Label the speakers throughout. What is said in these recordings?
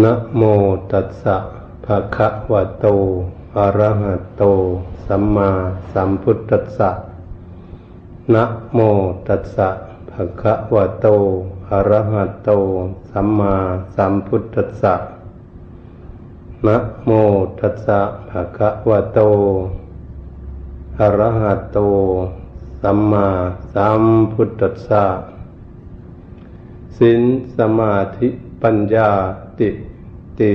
Speaker 1: นะโมตัสสะภะคะวะโต อะระหะโต สัมมาสัมพุทธัสสะนะโมตัสสะภะคะวะโต อะระหะโต สัมมาสัมพุทธัสสะนะโมตัสสะภะคะวะโต อะระหะโต สัมมาสัมพุทธัสสะสินสมาธิปัญญา ติติ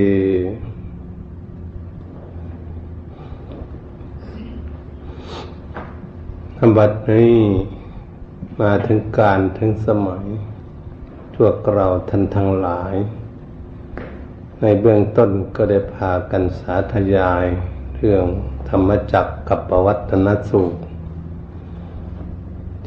Speaker 1: ธรรมบัดนี้มาถึงการถึงสมัยทั่วเราท่านทั้งหลาย ในเบื้องต้นก็ได้พากันสาธยาย เรื่องธรรมจักกับปวัตนสูตร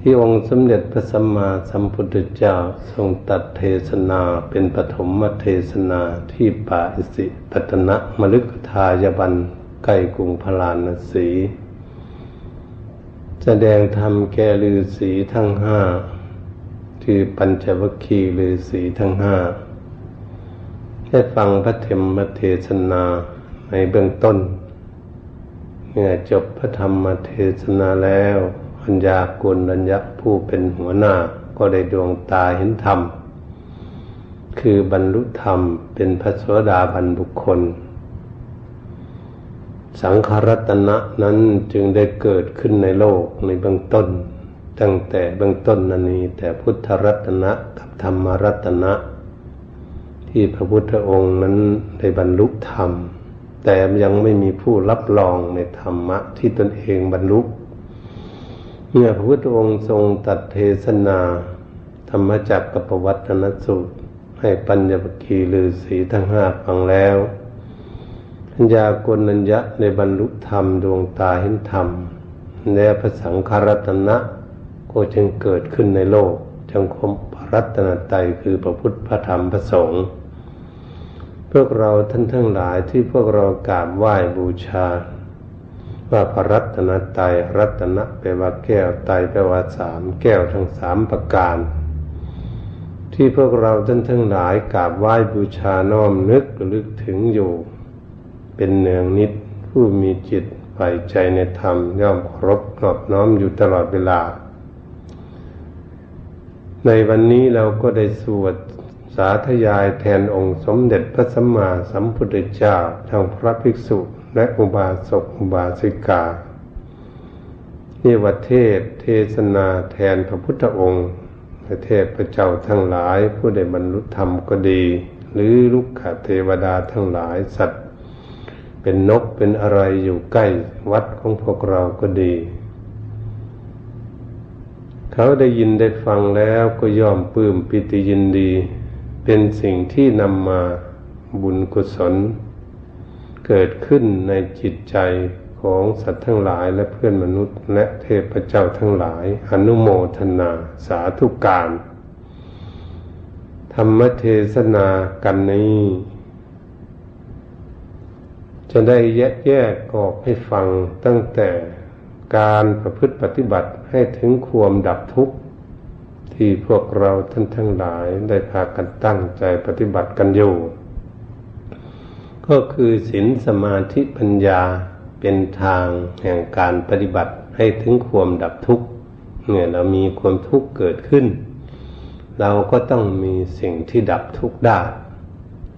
Speaker 1: ที่องค์สมเด็จพระสัมมาสัมพุทธเจ้าทรงตัดเทศนาเป็นปฐมเทศนาที่ป่าอิสิปตนะมฤคทายบันใกล้กรุงพาราณสีแสดงธรรมแก่ฤาษีทั้งห้าคือปัญจวัคคีฤาษีทั้งห้าให้ฟังพระธรรมเทศนาในเบื้องต้นเมื่อจบพระธรรมเทศนาแล้ว ปัญญากุลรัญญะผู้เป็นหัวหน้าก็ได้ดวงตาเห็นธรรม คือบรรลุธรรมเป็นพระสวสดาบันบุคคล สังขารตนะนั้นจึงได้เกิดขึ้นในโลกในเบื้องต้น ตั้งแต่เบื้องต้นนั้นนี้แต่พุทธรัตนะกับธรรมรัตนะ ที่พระพุทธองค์นั้นได้บรรลุธรรม แต่ยังไม่มีผู้รับรองในธรรมะที่ตนเองบรรลุเมื่อพระพุทธองค์ทรงตัดเทศนา ธรรมจักรกับปวัตนสูตร ให้ปัญญปคีลือสีทั้งห้าฟังแล้วปัญญากนัญญะในบรรลุธรรมดวงตาเห็นธรรม และพระสังฆรัตนะก็จึงเกิดขึ้นในโลกจังคมพระรัตนตรัยคือพระพุทธพระธรรมพระสงฆ์พวกเราท่านทั้งหลายที่พวกเรากราบไหว้บูชา ว่าพระรัตนตรัยรัตนะแปลว่าแก้วไตแปลว่าสามแก้วทั้งสามประการ ที่พวกเราท่านทั้งหลายกราบไหว้บูชาน้อมนึกลึกถึงอยู่ เป็นเนืองนิดผู้มีจิตใฝ่ใจในธรรมย่อมครบนอบน้อมอยู่ตลอดเวลา ในวันนี้เราก็ได้สวดสาธยายแทนองค์สมเด็จพระสัมมาสัมพุทธเจ้าทางพระภิกษุ และอุบาสกอุบาสิกานี่วัเทศเทศนาแทนพระพุทธองค์ประเทศพระเจ้าทั้งหลาย ผู้ได้บรรลุธรรมก็ดี หรือลูกขเทวดาทั้งหลายสัตว์ เป็นนกเป็นอะไรอยู่ใกล้วัดของพวกเราก็ดี เขาได้ยินได้ฟังแล้วก็ยอมปลื้มปิติยินดี เป็นสิ่งที่นำมาบุญกุศล เกิดขึ้นในจิตใจของสัตว์ทั้งหลายและเพื่อนมนุษย์ และเทพเจ้าทั้งหลาย อนุโมทนาสาธุการ ธรรมเทศนากันนี้ จะได้แยกแยกออกให้ฟังตั้งแต่การประพฤติปฏิบัติให้ถึงความดับทุกข์ ที่พวกเราท่านทั้งหลายได้พากันตั้งใจปฏิบัติกันอยู่ ก็คือศีลสมาธิปัญญาเป็นทางแห่งการปฏิบัติให้ถึงความดับทุกข์เนี่ยเรามีความทุกข์เกิดขึ้น เราก็ต้องมีสิ่งที่ดับทุกข์ได้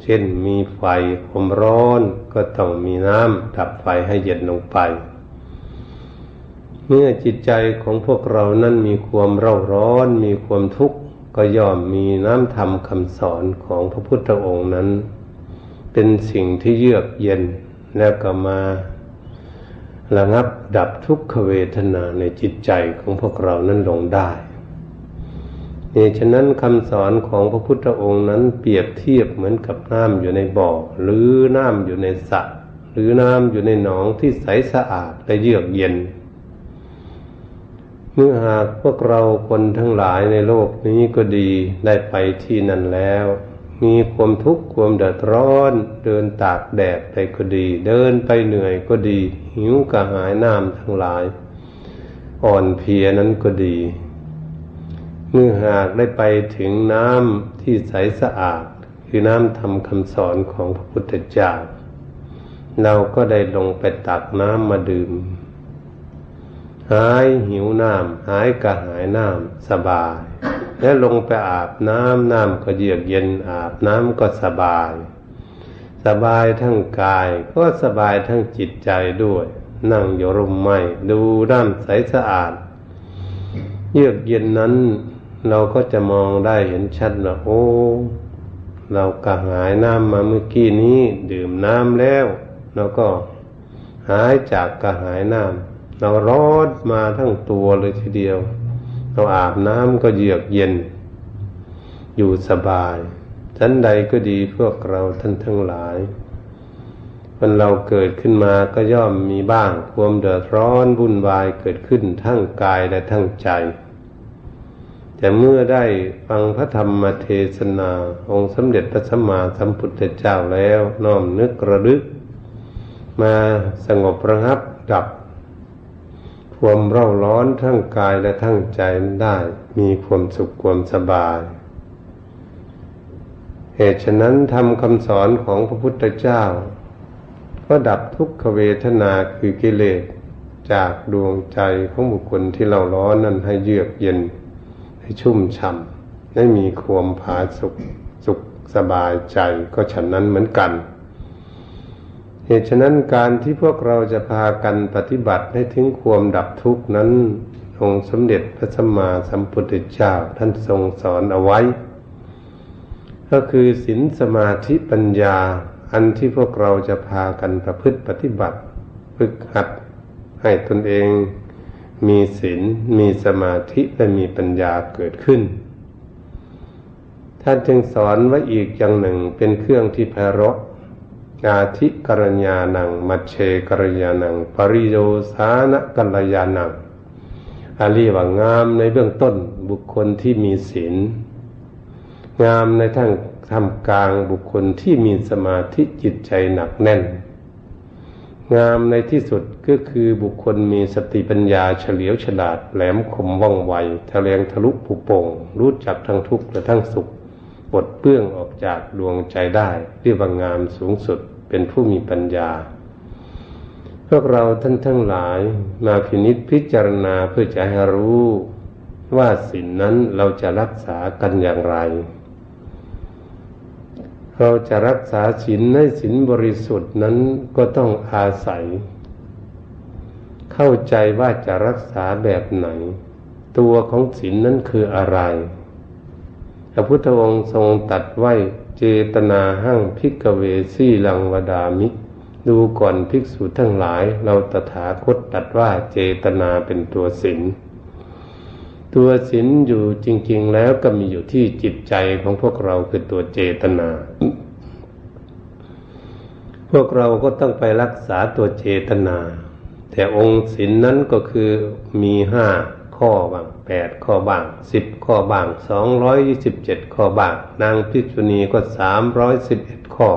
Speaker 1: เช่นมีไฟความร้อนก็ต้องมีน้ำดับไฟให้เย็นลงไป เมื่อจิตใจของพวกเรานั้นมีความเร่าร้อน มีความทุกข์ก็ย่อมมีน้ำธรรมคำสอนของพระพุทธองค์นั้น เป็นสิ่งที่เยือกเย็นแล้วก็มาระงับดับทุกขเวทนาในจิตใจของพวกเรานั้นลงได้เนี่ยฉะนั้นคำสอนของพระพุทธองค์นั้นเปรียบเทียบเหมือนกับน้ำอยู่ในบ่อ หรือน้ำอยู่ในสระหรือน้ำอยู่ในหนองที่ใสสะอาดและเยือกเย็น เมื่อหากพวกเราคนทั้งหลายในโลกนี้ก็ดีได้ไปที่นั่นแล้ว มีความทุกข์ความเดือดร้อน เดินตากแดดไปก็ดี เดินไปเหนื่อยก็ดี หิวกระหายน้ำทั้งหลาย อ่อนเพลียนั้นก็ดี เมื่อหากได้ไปถึงน้ำที่ใสสะอาด คืคือน้ำทำคำสอนของพระพุทธเจ้าเราก็ได้ลงไปตักน้ำมาดื่ม หายหิวน้ำหายกระหายน้ำสบาย และลงไปอาบน้ำน้ำก็เยือกเย็นอาบน้ำก็สบาย สบายทั้งกายก็สบายทั้งจิตใจด้วย นั่งอยู่ร่มไม้ดูน้ำใสสะอาด เยือกเย็นนั้น เราก็จะมองได้เห็นชัดว่าโอ้ เรากระหายน้ำมาเมื่อกี้นี้ ดื่มน้ำแล้วเราก็หายจากกระหายน้ำเราร้อนมาทั้งตัวเลยทีเดียว เราอาบน้ำก็เยือกเย็น อยู่สบายชั้นใดก็ดีพวกเราท่านทั้งหลายคนเราเกิดขึ้นมาก็ย่อมมีบ้างความเดือดร้อนวุ่นวายเกิดขึ้นทั้งกายและทั้งใจ แต่เมื่อได้ฟังพระธรรมเทศนาองค์สมเด็จพระสัมมาสัมพุทธเจ้าแล้วน้อมนึกระลึก มาสงบระงับดับ ความเร่าร้อนทั้งกายและทั้งใจได้ มีความสุขความสบาย เหตุฉะนั้นทำคำสอนของพระพุทธเจ้า ก็ดับทุกขเวทนาคือกิเลสจากดวงใจของบุคคลที่เราร้อนนั้นให้เยือกเย็น ให้ชุ่มช่ำให้มีความผาสุขสุขสบายใจก็ฉันนั้นเหมือนกัน เหตุฉะนั้นการที่พวกเราจะพากันปฏิบัติให้ถึงความดับทุกข์นั้น องค์สมเด็จพระสัมมาสัมพุทธเจ้าท่านทรงสอนเอาไว้ ก็คือศีลสมาธิปัญญา อันที่พวกเราจะพากันประพฤติปฏิบัติ ฝึกหัดให้ตนเอง มีศีลมีสมาธิและมีปัญญาเกิดขึ้น ท่านจึงสอนไว้อีกอย่างหนึ่งเป็นเครื่องที่ไพเราะ อาธิกรญาณัง มัชเชกรญาณัง ปริโยสานกัลยาณังอาลีว่างามในเบื้องต้นบุคคลที่มีศีลงามในทั้งทำกลางบุคคลที่มีสมาธิจิตใจหนักแน่น งามในที่สุดก็คือบุคคลมีสติปัญญาเฉลียวฉลาดแหลมคมว่องไวทะเลงทะลุผูโป่งรู้จักทั้งทุกข์และทั้งสุขปลดเปื้องออกจากดวงใจได้เรียกว่างามสูงสุด เป็นผู้มีปัญญา พวกเราท่านทั้งหลายมาพินิษพิจารณาเพื่อจะให้รู้ว่าสิ่งนั้นเราจะรักษากันอย่างไร เราจะรักษาศีลให้ศีลบริสุทธิ์นั้นก็ต้องอาศัย เข้าใจว่าจะรักษาแบบไหน ตัวของศีลนั้นคืออะไรพระพุทธองค์ทรงตัดไว้ เจตนาหั่งพิกเวสีลังวดามิ ดูก่อนภิกษุทั้งหลาย เราตถาคตตัดว่าเจตนาเป็นตัวศีลตัวศีลอยู่จริง ๆ แล้วก็มีอยู่ที่จิตใจของพวกเราคือตัวเจตนา พวกเราก็ต้องไปรักษาตัวเจตนา แต่องค์ศีลนนั้นก็คือมีห้าข้อบ้าง แปดข้อบ้างสิบข้อบ้างสองร้อยยี่สิบเจ็ดข้อบ้าง นางพิจุณีก็สามร้อยสิบเอ็ดข้อ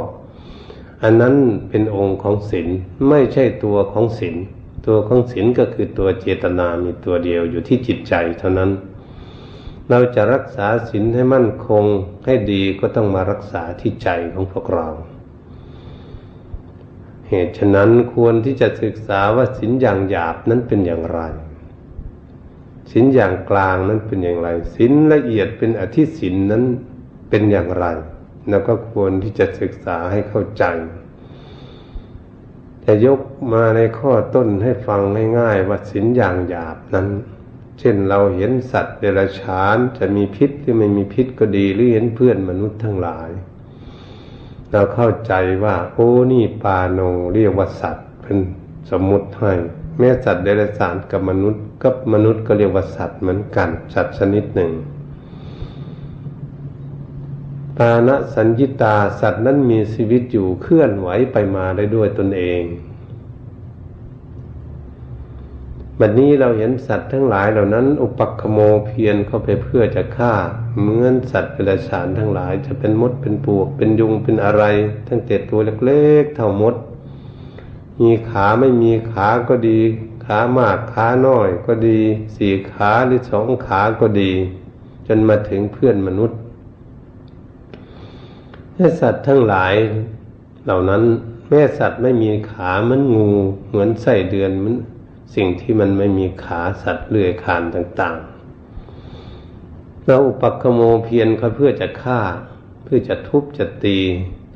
Speaker 1: อันนั้นเป็นองค์ของศีลไม่ใช่ตัวของศีลตัวของศีลก็คือตัวเจตนามีตัวเดียวอยู่ที่จิตใจเท่านั้น เราจะรักษาศีลให้มั่นคงให้ดีก็ต้องมารักษาที่ใจของพวกเราเหตุฉะนั้นควรที่จะศึกษาว่าศีลอย่างหยาบนั้นเป็นอย่างไร ศีลอย่างกลางนั้นเป็นอย่างไรศีลละเอียดเป็นอธิศีลนนั้นเป็นอย่างไรแล้วก็ควรที่จะศึกษาให้เข้าใจ จะยกมาในข้อต้นให้ฟังง่ายๆว่าสินอย่างหยาบนั้น เช่นเราเห็นสัตว์เดรัจฉานจะมีพิษหรือไม่มีพิษก็ดีหรือเห็นเพื่อนมนุษย์ทั้งหลาย เราเข้าใจว่า โอ้นี่ปาโนเรียกว่าสัตว์เป็นสมมุติให้ แม้สัตว์เดรัจฉานกับมนุษย์กับมนุษย์ก็เรียกว่าสัตว์เหมือนกัน สัตว์ชนิดหนึ่งปานะสัญญิตาสัตว์นั้นมีชีวิตอยู่เคลื่อนไหวไปมาได้ด้วยตนเองบัดนี้เราเห็นสัตว์ทั้งหลายเหล่านั้น อุปักขโมเพียรเข้าไปเพื่อจะฆ่าเหมือนสัตว์เปรสารทั้งหลาย จะเป็นมดเป็นปวกเป็นยุงเป็นอะไร ทั้งเต็ดตัวเล็กๆเท่ามด มีขาไม่มีขาก็ดี ขามากขาน้อยก็ดี สี่ขาหรือสองขาก็ดี จนมาถึงเพื่อนมนุษย์แม่สัตว์ทั้งหลาย เหล่านั้นแม่สัตว์ไม่มีขาเหมือนงูเหมือนไส้เดือนมันสิ่งที่มันไม่มีขาสัตว์เลื้อยคานต่างๆ เราอุปักโมเพียรเขาเพื่อจะฆ่า เพื่อจะทุบจะตี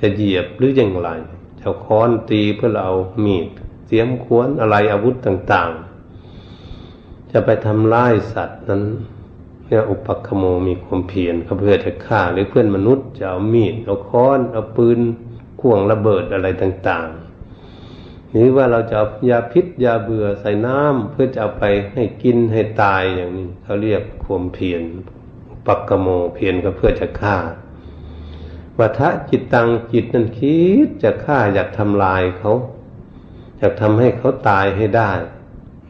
Speaker 1: จะเหยียบหรืออย่างไร จะค้อนตีเพื่อเราเอามีดเสียมขวนอะไรอาวุธต่าง ๆ จะไปทำร้ายสัตว์นั้นเนี่ยอุปักโมมีความเพียรเขาเพื่อจะฆ่าหรือเพื่อนมนุษย์จะเอามีดเอาค้อนเอาปืนข่วงระเบิดอะไรต่างๆ หรือว่าเราจะเอายาพิษยาเบื่อใส่น้ำเพื่อจะเอาไปให้กินให้ตายอย่างนี้เขาเรียกความเพียรปักกโมเพียรก็เพื่อจะฆ่า วัฏจิตตังจิตนั้นคิดจะฆ่าอยากทำลายเขาอยากทำให้เขาตายให้ได้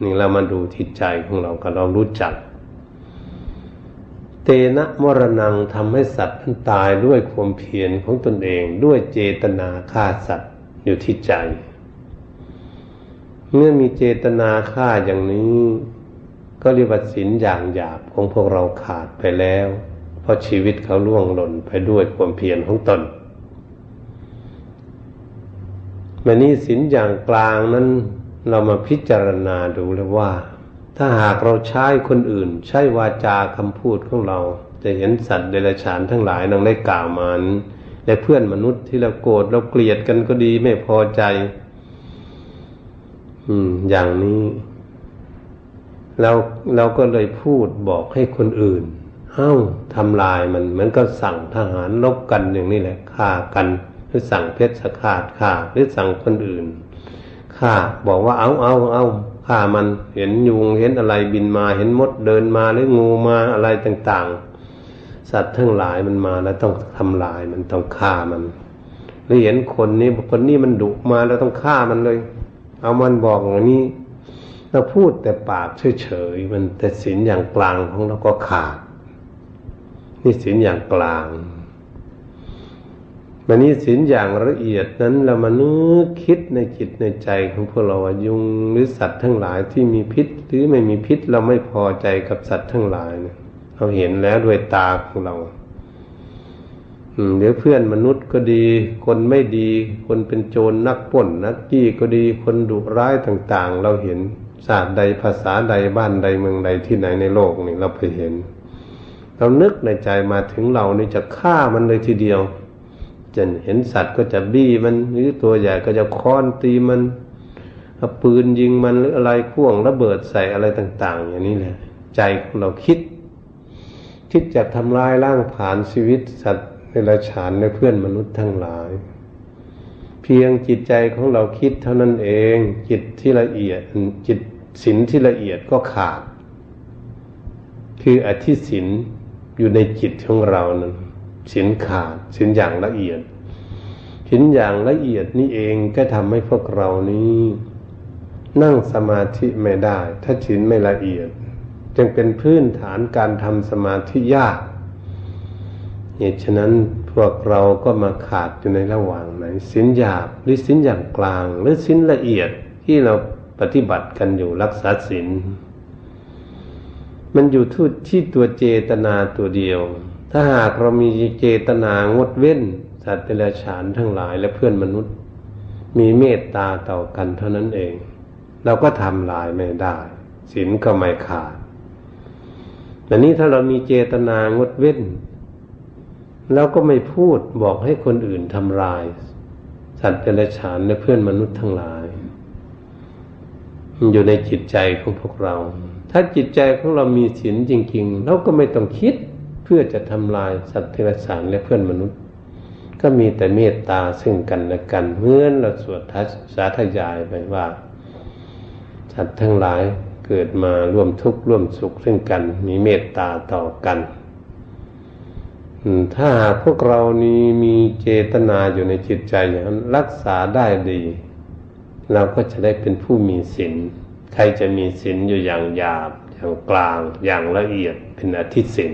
Speaker 1: นี่เรามาดูทิศใจของเราก็เรารู้จัก เตนะมรณงทำให้สัตว์นั้นตายด้วยความเพียรของตนเองด้วยเจตนาฆ่าสัตว์อยู่ที่ใจ เมื่อมีเจตนาฆ่าอย่างนี้ ก็เรียกว่าศีลอย่างหยาบของพวกเราขาดไปแล้ว เพราะชีวิตเขาล่วงหล่นไปด้วยความเพียรของตนมันนี้ศีลอย่างกลางนั้นเรามาพิจารณาดูแล้วว่า ถ้าหากเราใช้คนอื่น ใช้วาจาคำพูดของเรา จะเห็นสัตว์เดรัจฉานทั้งหลายนังได้กล่าวมาและเพื่อนมนุษย์ที่เราโกรธเราเกลียดกันก็ดีไม่พอใจ อืม อย่างนี้เราเราก็เลยพูดบอกให้คนอื่น เอ้าทำลายมันเหมือนก็สั่งทหารลบกันอย่างนี้แหละฆ่ากัน หรือสั่งเพชรสฆาตฆ่าหรือสั่งคนอื่นฆ่าบอกว่าเอาเอาเอาฆ่ามันเห็นยุงเห็นอะไรบินมาเห็นมดเดินมาหรืองูมาอะไรต่างๆ สัตว์ทั้งหลายมันมาแล้วต้องทำลายมันต้องฆ่ามันหรือเห็นคนนี้คนนี้มันดุมาแล้วต้องฆ่ามันเลย เอามันบอกอย่างนี้เราพูดแต่ปากเฉยๆมันแต่ศีลอย่างกลางของเราก็ขาด นี่ศีลอย่างกลางมันนี้ศีลอย่างละเอียดนั้นเรามานึกคิดในจิตในใจของพวกเราว่ายุงหรือสัตว์ทั้งหลายที่มีพิษ หรือไม่มีพิษเราไม่พอใจกับสัตว์ทั้งหลายเนี่ยเราเห็นแล้วด้วยตาของเราหรือเพื่อนมนุษย์ก็ดี คนไม่ดี คนเป็นโจรนักป่นนักจี้ก็ดี คนดุร้ายต่าง ๆ เราเห็นศาสตร์ใดภาษาใดบ้านใดเมืองใดที่ไหนในโลกนี่เราไปเห็น เรานึกในใจมาถึงเรานี่จะฆ่ามันเลยทีเดียวจะเห็นสัตว์ก็จะบี้มันหรือตัวใหญ่ก็จะค้อนตีมันเอาปืนยิงมันหรืออะไรข่วงระเบิดใส่อะไรต่าง ๆ อย่างนี้แหละใจของเราคิด คิดจะทำลายร่างผานชีวิตสัตว์ในราชานในเพื่อนมนุษย์ทั้งหลาย เพียงจิตใจของเราคิดเท่านั้นเอง จิตที่ละเอียดจิตสินที่ละเอียดก็ขาด คืออธิสิน อยู่ในจิตของเรานั้นสินขาดสินอย่างละเอียดสินอย่างละเอียดนี่เองก็ทำให้พวกเรานี้ นั่งสมาธิไม่ได้ ถ้าสินไม่ละเอียด จึงเป็นพื้นฐานการทำสมาธิยากเหตุฉะนั้นพวกเราก็มาขาดอยู่ในระหว่างไหนสินหยาบหรือสินอย่างกลาง หรือสินละเอียดที่เราปฏิบัติกันอยู่รักษาสิน มันอยู่ทุที่ตัวเจตนาตัวเดียว ถ้าหากเรามีเจตนางดเว้น สัตว์เดรัจฉานทั้งหลายและเพื่อนมนุษย์ มีเมตตาต่อกันเท่านั้นเอง เราก็ทำลายไม่ได้ศีลก็ไม่ขาดแต่นี้ถ้าเรามีเจตนางดเว้นแล้วก็ไม่พูดบอกให้คนอื่นทำลาย สัตว์เดรัจฉานและเพื่อนมนุษย์ทั้งหลาย อยู่ในจิตใจของพวกเรา ถ้าจิตใจของเรามีศีลจริง ๆ เราก็ไม่ต้องคิดเพื่อจะทำลายสัตว์เดรัจฉานและเพื่อนมนุษย์ ก็มีแต่เมตตาซึ่งกันและกันเมื่อเราสวดทัศสาธยายไปว่า สัตว์ทั้งหลายเกิดมาร่วมทุกข์ร่วมสุขซึ่งกัน มีเมตตาต่อกันถ้าหากพวกเรานี้มีเจตนาอยู่ในจิตใจอย่างนั้นรักษาได้ดี เราก็จะได้เป็นผู้มีศีล ใครจะมีศีลอยู่อย่างหยาบ อย่างกลาง อย่างละเอียดเป็นอธิศีล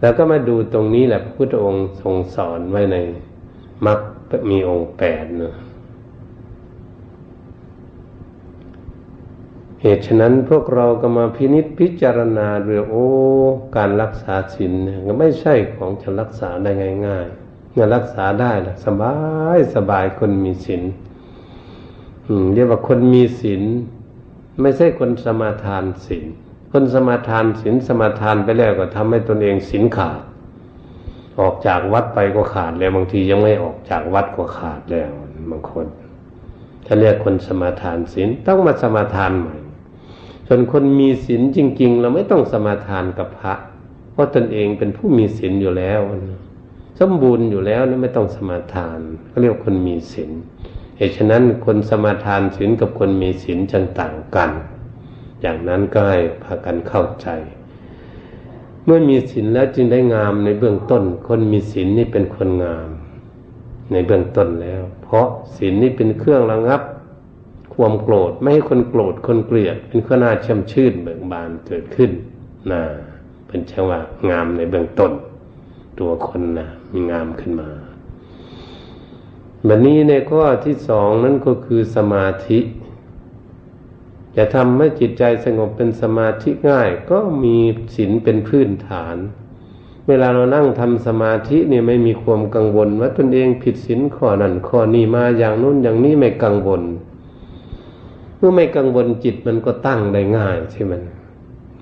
Speaker 1: แล้วก็มาดูตรงนี้แหละพระพุทธองค์ทรงสอนไว้ในมรรคมีองค์แปดเนะเหตุฉะนั้นพวกเราก็มาพินิษพิจารณาเรื่องโอ้การรักษาศีลเนี่ยไม่ใช่ของจะรักษาได้ง่ายๆเมื่อรักษาได้ละสบายสบายคนมีศีลเรียกว่าคนมีศีล ไม่ใช่คนสมาทานศีลคนสมาทานศีลสมาทานไปแล้วก็ทำให้ตนเองศีลขาด ออกจากวัดไปก็ขาดแล้วบางทียังไม่ออกจากวัดก็ขาดแล้วบางคนถ้าเรียกคนสมาทานศีลต้องมาสมาทานใหม่ส่วนคนมีศีลจริง ๆ เราไม่ต้องสมาทานกับพระ เพราะตนเองเป็นผู้มีศีลอยู่แล้ว สมบูรณ์อยู่แล้วไม่ต้องสมาทานเขาเรียกคนมีศีล เหตุฉะนั้นคนสมาทานศีลกับคนมีศีลจึงต่างกัน อย่างนั้นก็ให้พากันเข้าใจ เมื่อมีศีลแล้วจึงได้งามในเบื้องต้น คนมีศีลนี่เป็นคนงาม ในเบื้องต้นแล้ว เพราะศีลนี่เป็นเครื่องระงับ ความโกรธไม่ให้คนโกรธคนเกลียด เป็นข้อหน้าช่ำชื่นเบิกบานเกิดขึ้นนะเป็นช่ว่างามในเบื้องต้น ตัวคนนะมีงามขึ้นมา บบนี้ในข้อที่สองนั้นก็คือสมาธิ จะทำให้จิตใจสงบเป็นสมาธิง่าย ก็มีศีลเป็นพื้นฐาน เวลาเรานั่งทำสมาธิเนี่ยไม่มีความกังวล ว่าตนเองผิดศีลข้อนั้นข้อนี้มาอย่างนู้นอย่างนี้ไม่กังวลเมื่อไม่กังวลจิตมันก็ตั้งได้ง่ายใช่ไหม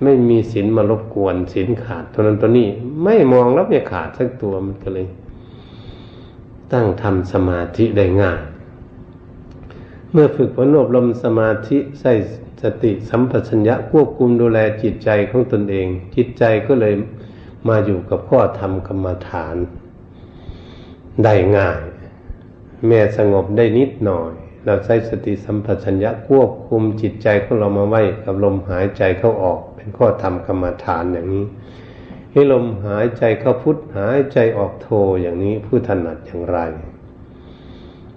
Speaker 1: ไม่มีศีลมารบกวนศีลขาดเท่านั้นตัวนี้ ไม่มองแล้วไม่ขาดสักตัวมันก็เลย ตั้งทำสมาธิได้ง่าย เมื่อฝึกฝนอบรมสมาธิใส่สติสัมปชัญญะควบคุมดูแลจิตใจของตนเอง จิตใจก็เลยมาอยู่กับข้อธรรมกรรมฐาน ได้ง่าย แม่สงบได้นิดหน่อย เราใช้สติสัมปชัญญะควบคุมจิตใจของเรามาไว้กับลมหายใจเข้าออก เป็นข้อธรรมกรรมฐานอย่างนี้ ให้ลมหายใจเข้าพุทหายใจออกโทอย่างนี้ผู้ถนัดอย่างไร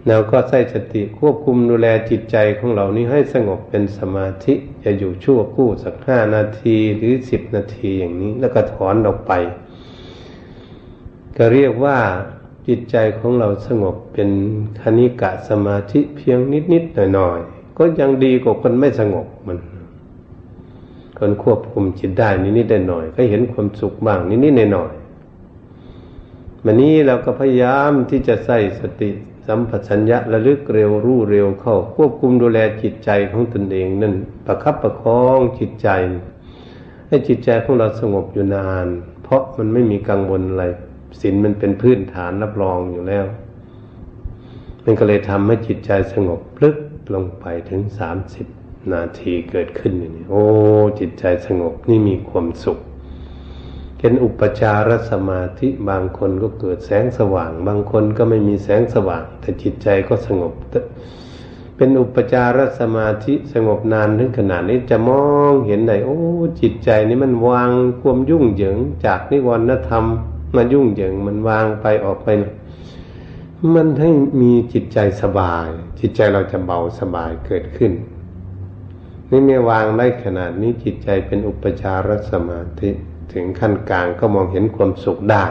Speaker 1: แล้วก็ใส่สติควบคุมดูแลจิตใจของเรานี้ให้สงบเป็นสมาธิจะอยู่ชั่วคู่สักห้านาทีหรือสิบนาทีอย่างนี้ แล้วก็ถอนออกไป ก็เรียกว่าจิตใจของเราสงบเป็นคณิกะสมาธิเพียงนิดๆหน่อยๆก็ยังดีกว่าคนไม่สงบมัน คนควบคุมจิตได้นิดๆหน่อยก็เห็นความสุขบ้างนิดๆหน่อยๆวันนี้เราก็พยายามที่จะใส่สติสัมปชัญญะระลึกเร็วรู้เร็วเข้า ควบคุมดูแลจิตใจของตนเองนั่นประคับประคองจิตใจ ให้จิตใจของเราสงบอยู่นาน เพราะมันไม่มีกังวลอะไรศีลมันเป็นพื้นฐานรับรองอยู่แล้ว มันก็เลยทำให้จิตใจสงบลึกลงไปถึงสามสิบ นาทีเกิดขึ้นนี่โอ้ จิตใจสงบนี่มีความสุขเป็นอุปจารสมาธิบางคนก็เกิดแสงสว่าง บางคนก็ไม่มีแสงสว่าง แต่จิตใจก็สงบ เป็นอุปจารสมาธิสงบนานถึงขนาดนี้จะมองเห็นได้โอ้ จิตใจนี่มันวางความยุ่งเหยิง จากนิวรณธรรมมายุ่งเหยิงมันวางไปออกไป มันให้มีจิตใจสบาย จิตใจเราจะเบาสบายเกิดขึ้น นี่ไม่วางได้ขนาดนี้จิตใจเป็นอุปจารสมาธิถึงขั้นกลางก็มองเห็นความสุขได้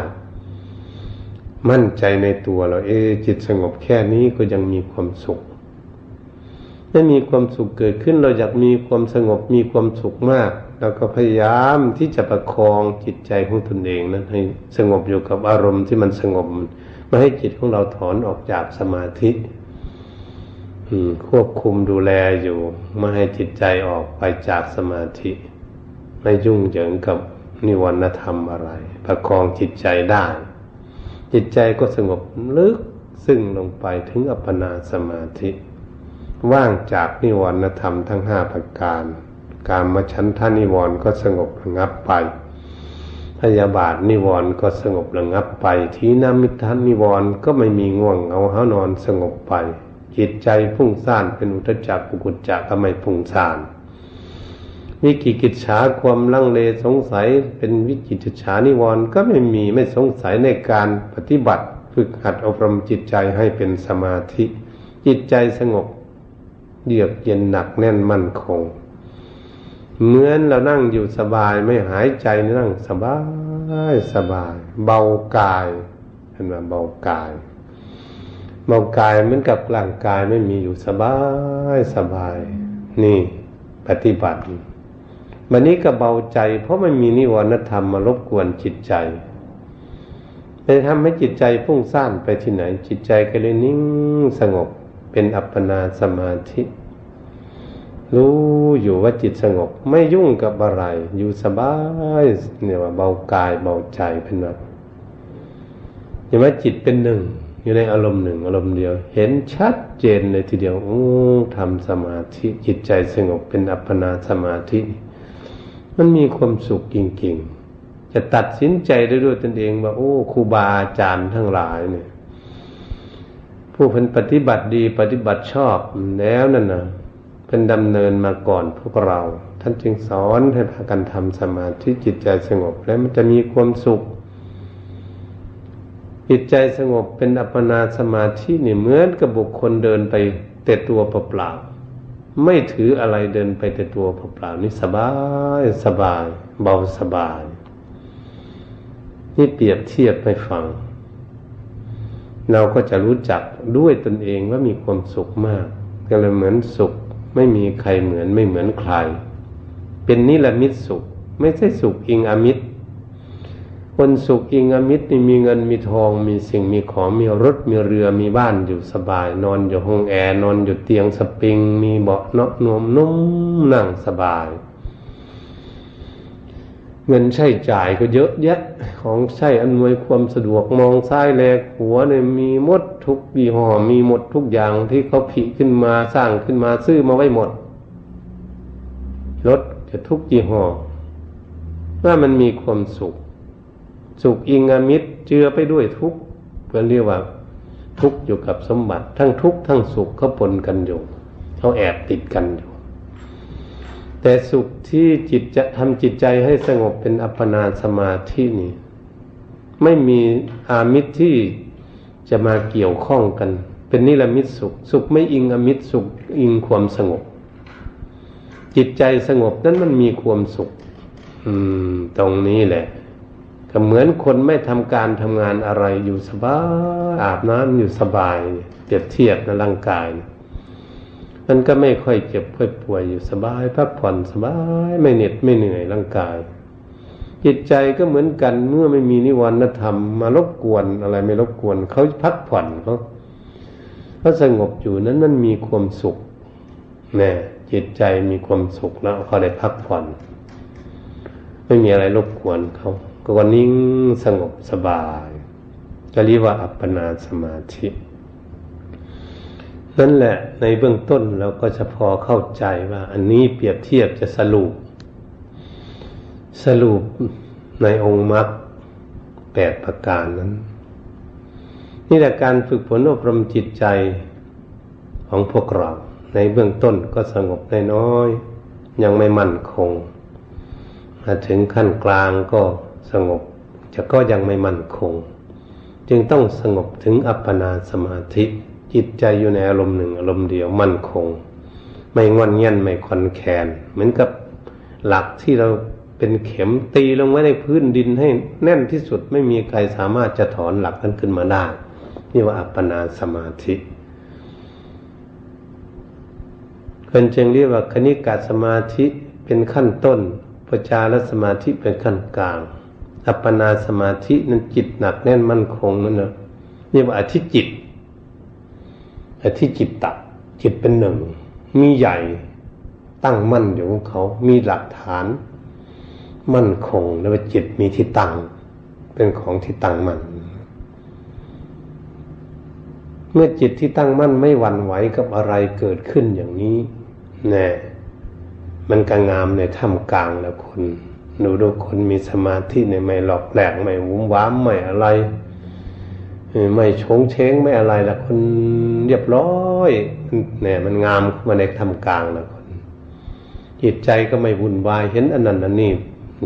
Speaker 1: มั่นใจในตัวเราเอจิตสงบแค่นี้ก็ยังมีความสุขไม่มีความสุขเกิดขึ้นเราอยากมีความสงบมีความสุขมากเราก็พยายามที่จะประคองจิตใจของตนเองนั้นให้สงบอยู่กับอารมณ์ที่มันสงบไม่ให้จิตของเราถอนออกจากสมาธิ ควบคุมดูแลอยู่ ไม่ให้จิตใจออกไปจากสมาธิ ไม่ยุ่งเหยิงกับนิวรณธรรมอะไร ประคองจิตใจได้ จิตใจก็สงบลึกซึ่งลงไปถึงอัปปนาสมาธิ ว่างจากนิวรณธรรมทั้งห้าประการ การมาชั้นท่านิวรณ์ก็สงบระงับไปพยาบาทนิวรณ์ก็สงบระงับไป ทีนามิทันนิวรณ์ก็ไม่มีง่วงเอาเฮานอนสงบไป จิตใจพุ่งซ่านเป็นอุทจักกุกุจจะก็ไมพุ่งซ่านวิกิกิจฉาความลังเลสงสัยเป็นวิกิจฉานิวรณ์ก็ไม่มีไม่สงสัยในการปฏิบัติฝึกหัดอบรมจิตใจให้เป็นสมาธิ จิตใจสงบเยือกเย็นหนักแน่นมั่นคง เหมือนเรานั่งอยู่สบายไม่หายใจนั่งสบายสบาย เบากายเห็นไหมเบากาย เบากายเหมือนกับร่างกายไม่มีอยู่สบายสบาย นี่ปฏิบัติวันนี้ก็เบาใจ เพราะมันมีนิวรณธรรมมารบกวนจิตใจเทำให้จิตใจพุ่งซ่านไปที่ไหน จิตใจก็เลยนิ่งสงบเป็นอัปปนาสมาธิ รู้อยู่ว่าจิตสงบ ไม่ยุ่งกับอะไร อยู่สบายเนี่ยว่าเบากายเบาใจเป็นแบบอย่างว่าจิตเป็นหนึ่ง อยู่ในอารมณ์หนึ่งอารมณ์เดียว เห็นชัดเจนเลยทีเดียวโอ้ทำสมาธิจิตใจสงบเป็นอัปปนาสมาธิ มันมีความสุขจริงๆ จะตัดสินใจได้ด้วยตนเองว่าโอ้ครูบาอาจารย์ทั้งหลายเนี่ย ผู้เป็นปฏิบัติดีปฏิบัติชอบแล้วนั่นนะเป็นดำเนินมาก่อนพวกเรา ท่านจึงสอนให้พากันทำสมาธิจิตใจสงบแล้วมันจะมีความสุข จิตใจสงบเป็นอัปปนาสมาธินี่เหมือนกับบุคคลเดินไปแต่ตัวเปล่าๆไม่ถืออะไรเดินไปแต่ตัวเปล่าๆนี่สบายสบาย เบาสบาย นี่เปรียบเทียบให้ฟัง เราก็จะรู้จักด้วยตนเองว่ามีความสุขมาก ก็เลยเหมือนสุข ไม่มีใครเหมือนไม่เหมือนใคร เป็นนิรมิตสุข ไม่ใช่สุขอิงอมิตร คนสุขอิงอมิตรนี่มีเงินมีทองมีสิ่งมีของมีรถมีเรือมีบ้านอยู่สบาย นอนอยู่ห้องแอร์นอนอยู่เตียงสปริง มีเบาะเนาะนวมนุ่มนั่งสบาย เงินใช้จ่ายก็เยอะแยะ ของใช้อำนวยความสะดวกมองซ้ายแลกหัวเนี่ยมีหมดทุกยี่ห้อมีหมดทุกอย่างที่เขาผิขึ้นมาสร้างขึ้นมาซื้อมาไว้หมดรถจะทุกยี่ห้อว่ามันมีความสุข สุขอิงอามิตรเจือไปด้วยทุกเพื่อเรียกว่า ทุกอยู่กับสมบัติ ทั้งทุกทั้งสุขเขาปนกันอยู่เขาแอบติดกันอยู่ แต่สุขที่จิตจะทำจิตใจให้สงบเป็นอัปปนาสมาธินี่ไม่มีอามิตรที่จะมาเกี่ยวข้องกัน เป็นนิรมิตสุข สุขไม่อิงอมิตรสุขอิงความสงบ จิตใจสงบนั้นมันมีความสุข อืม ตรงนี้แหละ ก็เหมือนคนไม่ทำการทำงานอะไรอยู่สบายอาบน้ำอยู่สบายเปรียบเทียบในร่างกาย มันก็ไม่ค่อยเจ็บค่อยป่วยอยู่สบายพักผ่อนสบายไม่เหน็ดไม่เหนื่อยร่างกาย จิตใจก็เหมือนกันเมื่อไม่มีนิวรณธรรมมารบกวนอะไรไม่รบกวนเขาพักผ่อนเขาเขาสงบอยู่นั้นมันมีความสุขแน่จิตใจมีความสุขแล้วเขาได้พักผ่อน ไม่มีอะไรรบกวนเขา ก็นิ่งสงบสบายจะเรียกว่าอัปปนาสมาธิ นั่นแหละในเบื้องต้นเราก็จะพอเข้าใจว่า อันนี้เปรียบเทียบจะสรุป สรุปในองค์มรรคแปดประการนั้น นี่แหละการฝึกฝนอบรมจิตใจของพวกเราในเบื้องต้นก็สงบน้อย ยังไม่มั่นคง มาถึงขั้นกลางก็ สงบจะก็ยังไม่มั่นคง จึงต้องสงบถึงอัปปนาสมาธิจิตใจอยู่ในอารมณ์หนึ่งอารมณ์เดียวมั่นคง ไม่งอนเงียนไม่คอนแคนเหมือนกับหลักที่เราเป็นเข็มตีลงไว้ในพื้นดินให้แน่นที่สุดไม่มีใครสามารถจะถอนหลักนั้นขึ้นมาได้นี่ว่าอัปปนาสมาธิคนจึงเรียกว่าคณิกาสมาธิเป็นขั้นต้นปจารสมาธิเป็นขั้นกลาง อัปปนาสมาธินั้นจิตหนักแน่นมั่นคงนั่นนะนี่ว่าอธิจิตแต่ที่จิตตัดจิตเป็นหนึ่ง มีใหญ่ตั้งมั่นอยู่ของเขา มีหลักฐาน มั่นคงแล้วจิตมีที่ตั้ง เป็นของที่ตั้งมั่นเมื่อจิตที่ตั้งมั่นไม่หวั่นไหวกับอะไรเกิดขึ้นอย่างนี้แน่มันก็งามในถ้ำกลางแล้วคน หนูดูคนมีสมาธิในไม่หลอกแหลกไม่วุ้มว้ามไม่อะไรไม่ชงเช้งไม่อะไรละคนเรียบร้อยเนี่ยมันงามมาในทำกลางละคนจิตใจก็ไม่วุ่นวายเห็นอันนั้นอันนี้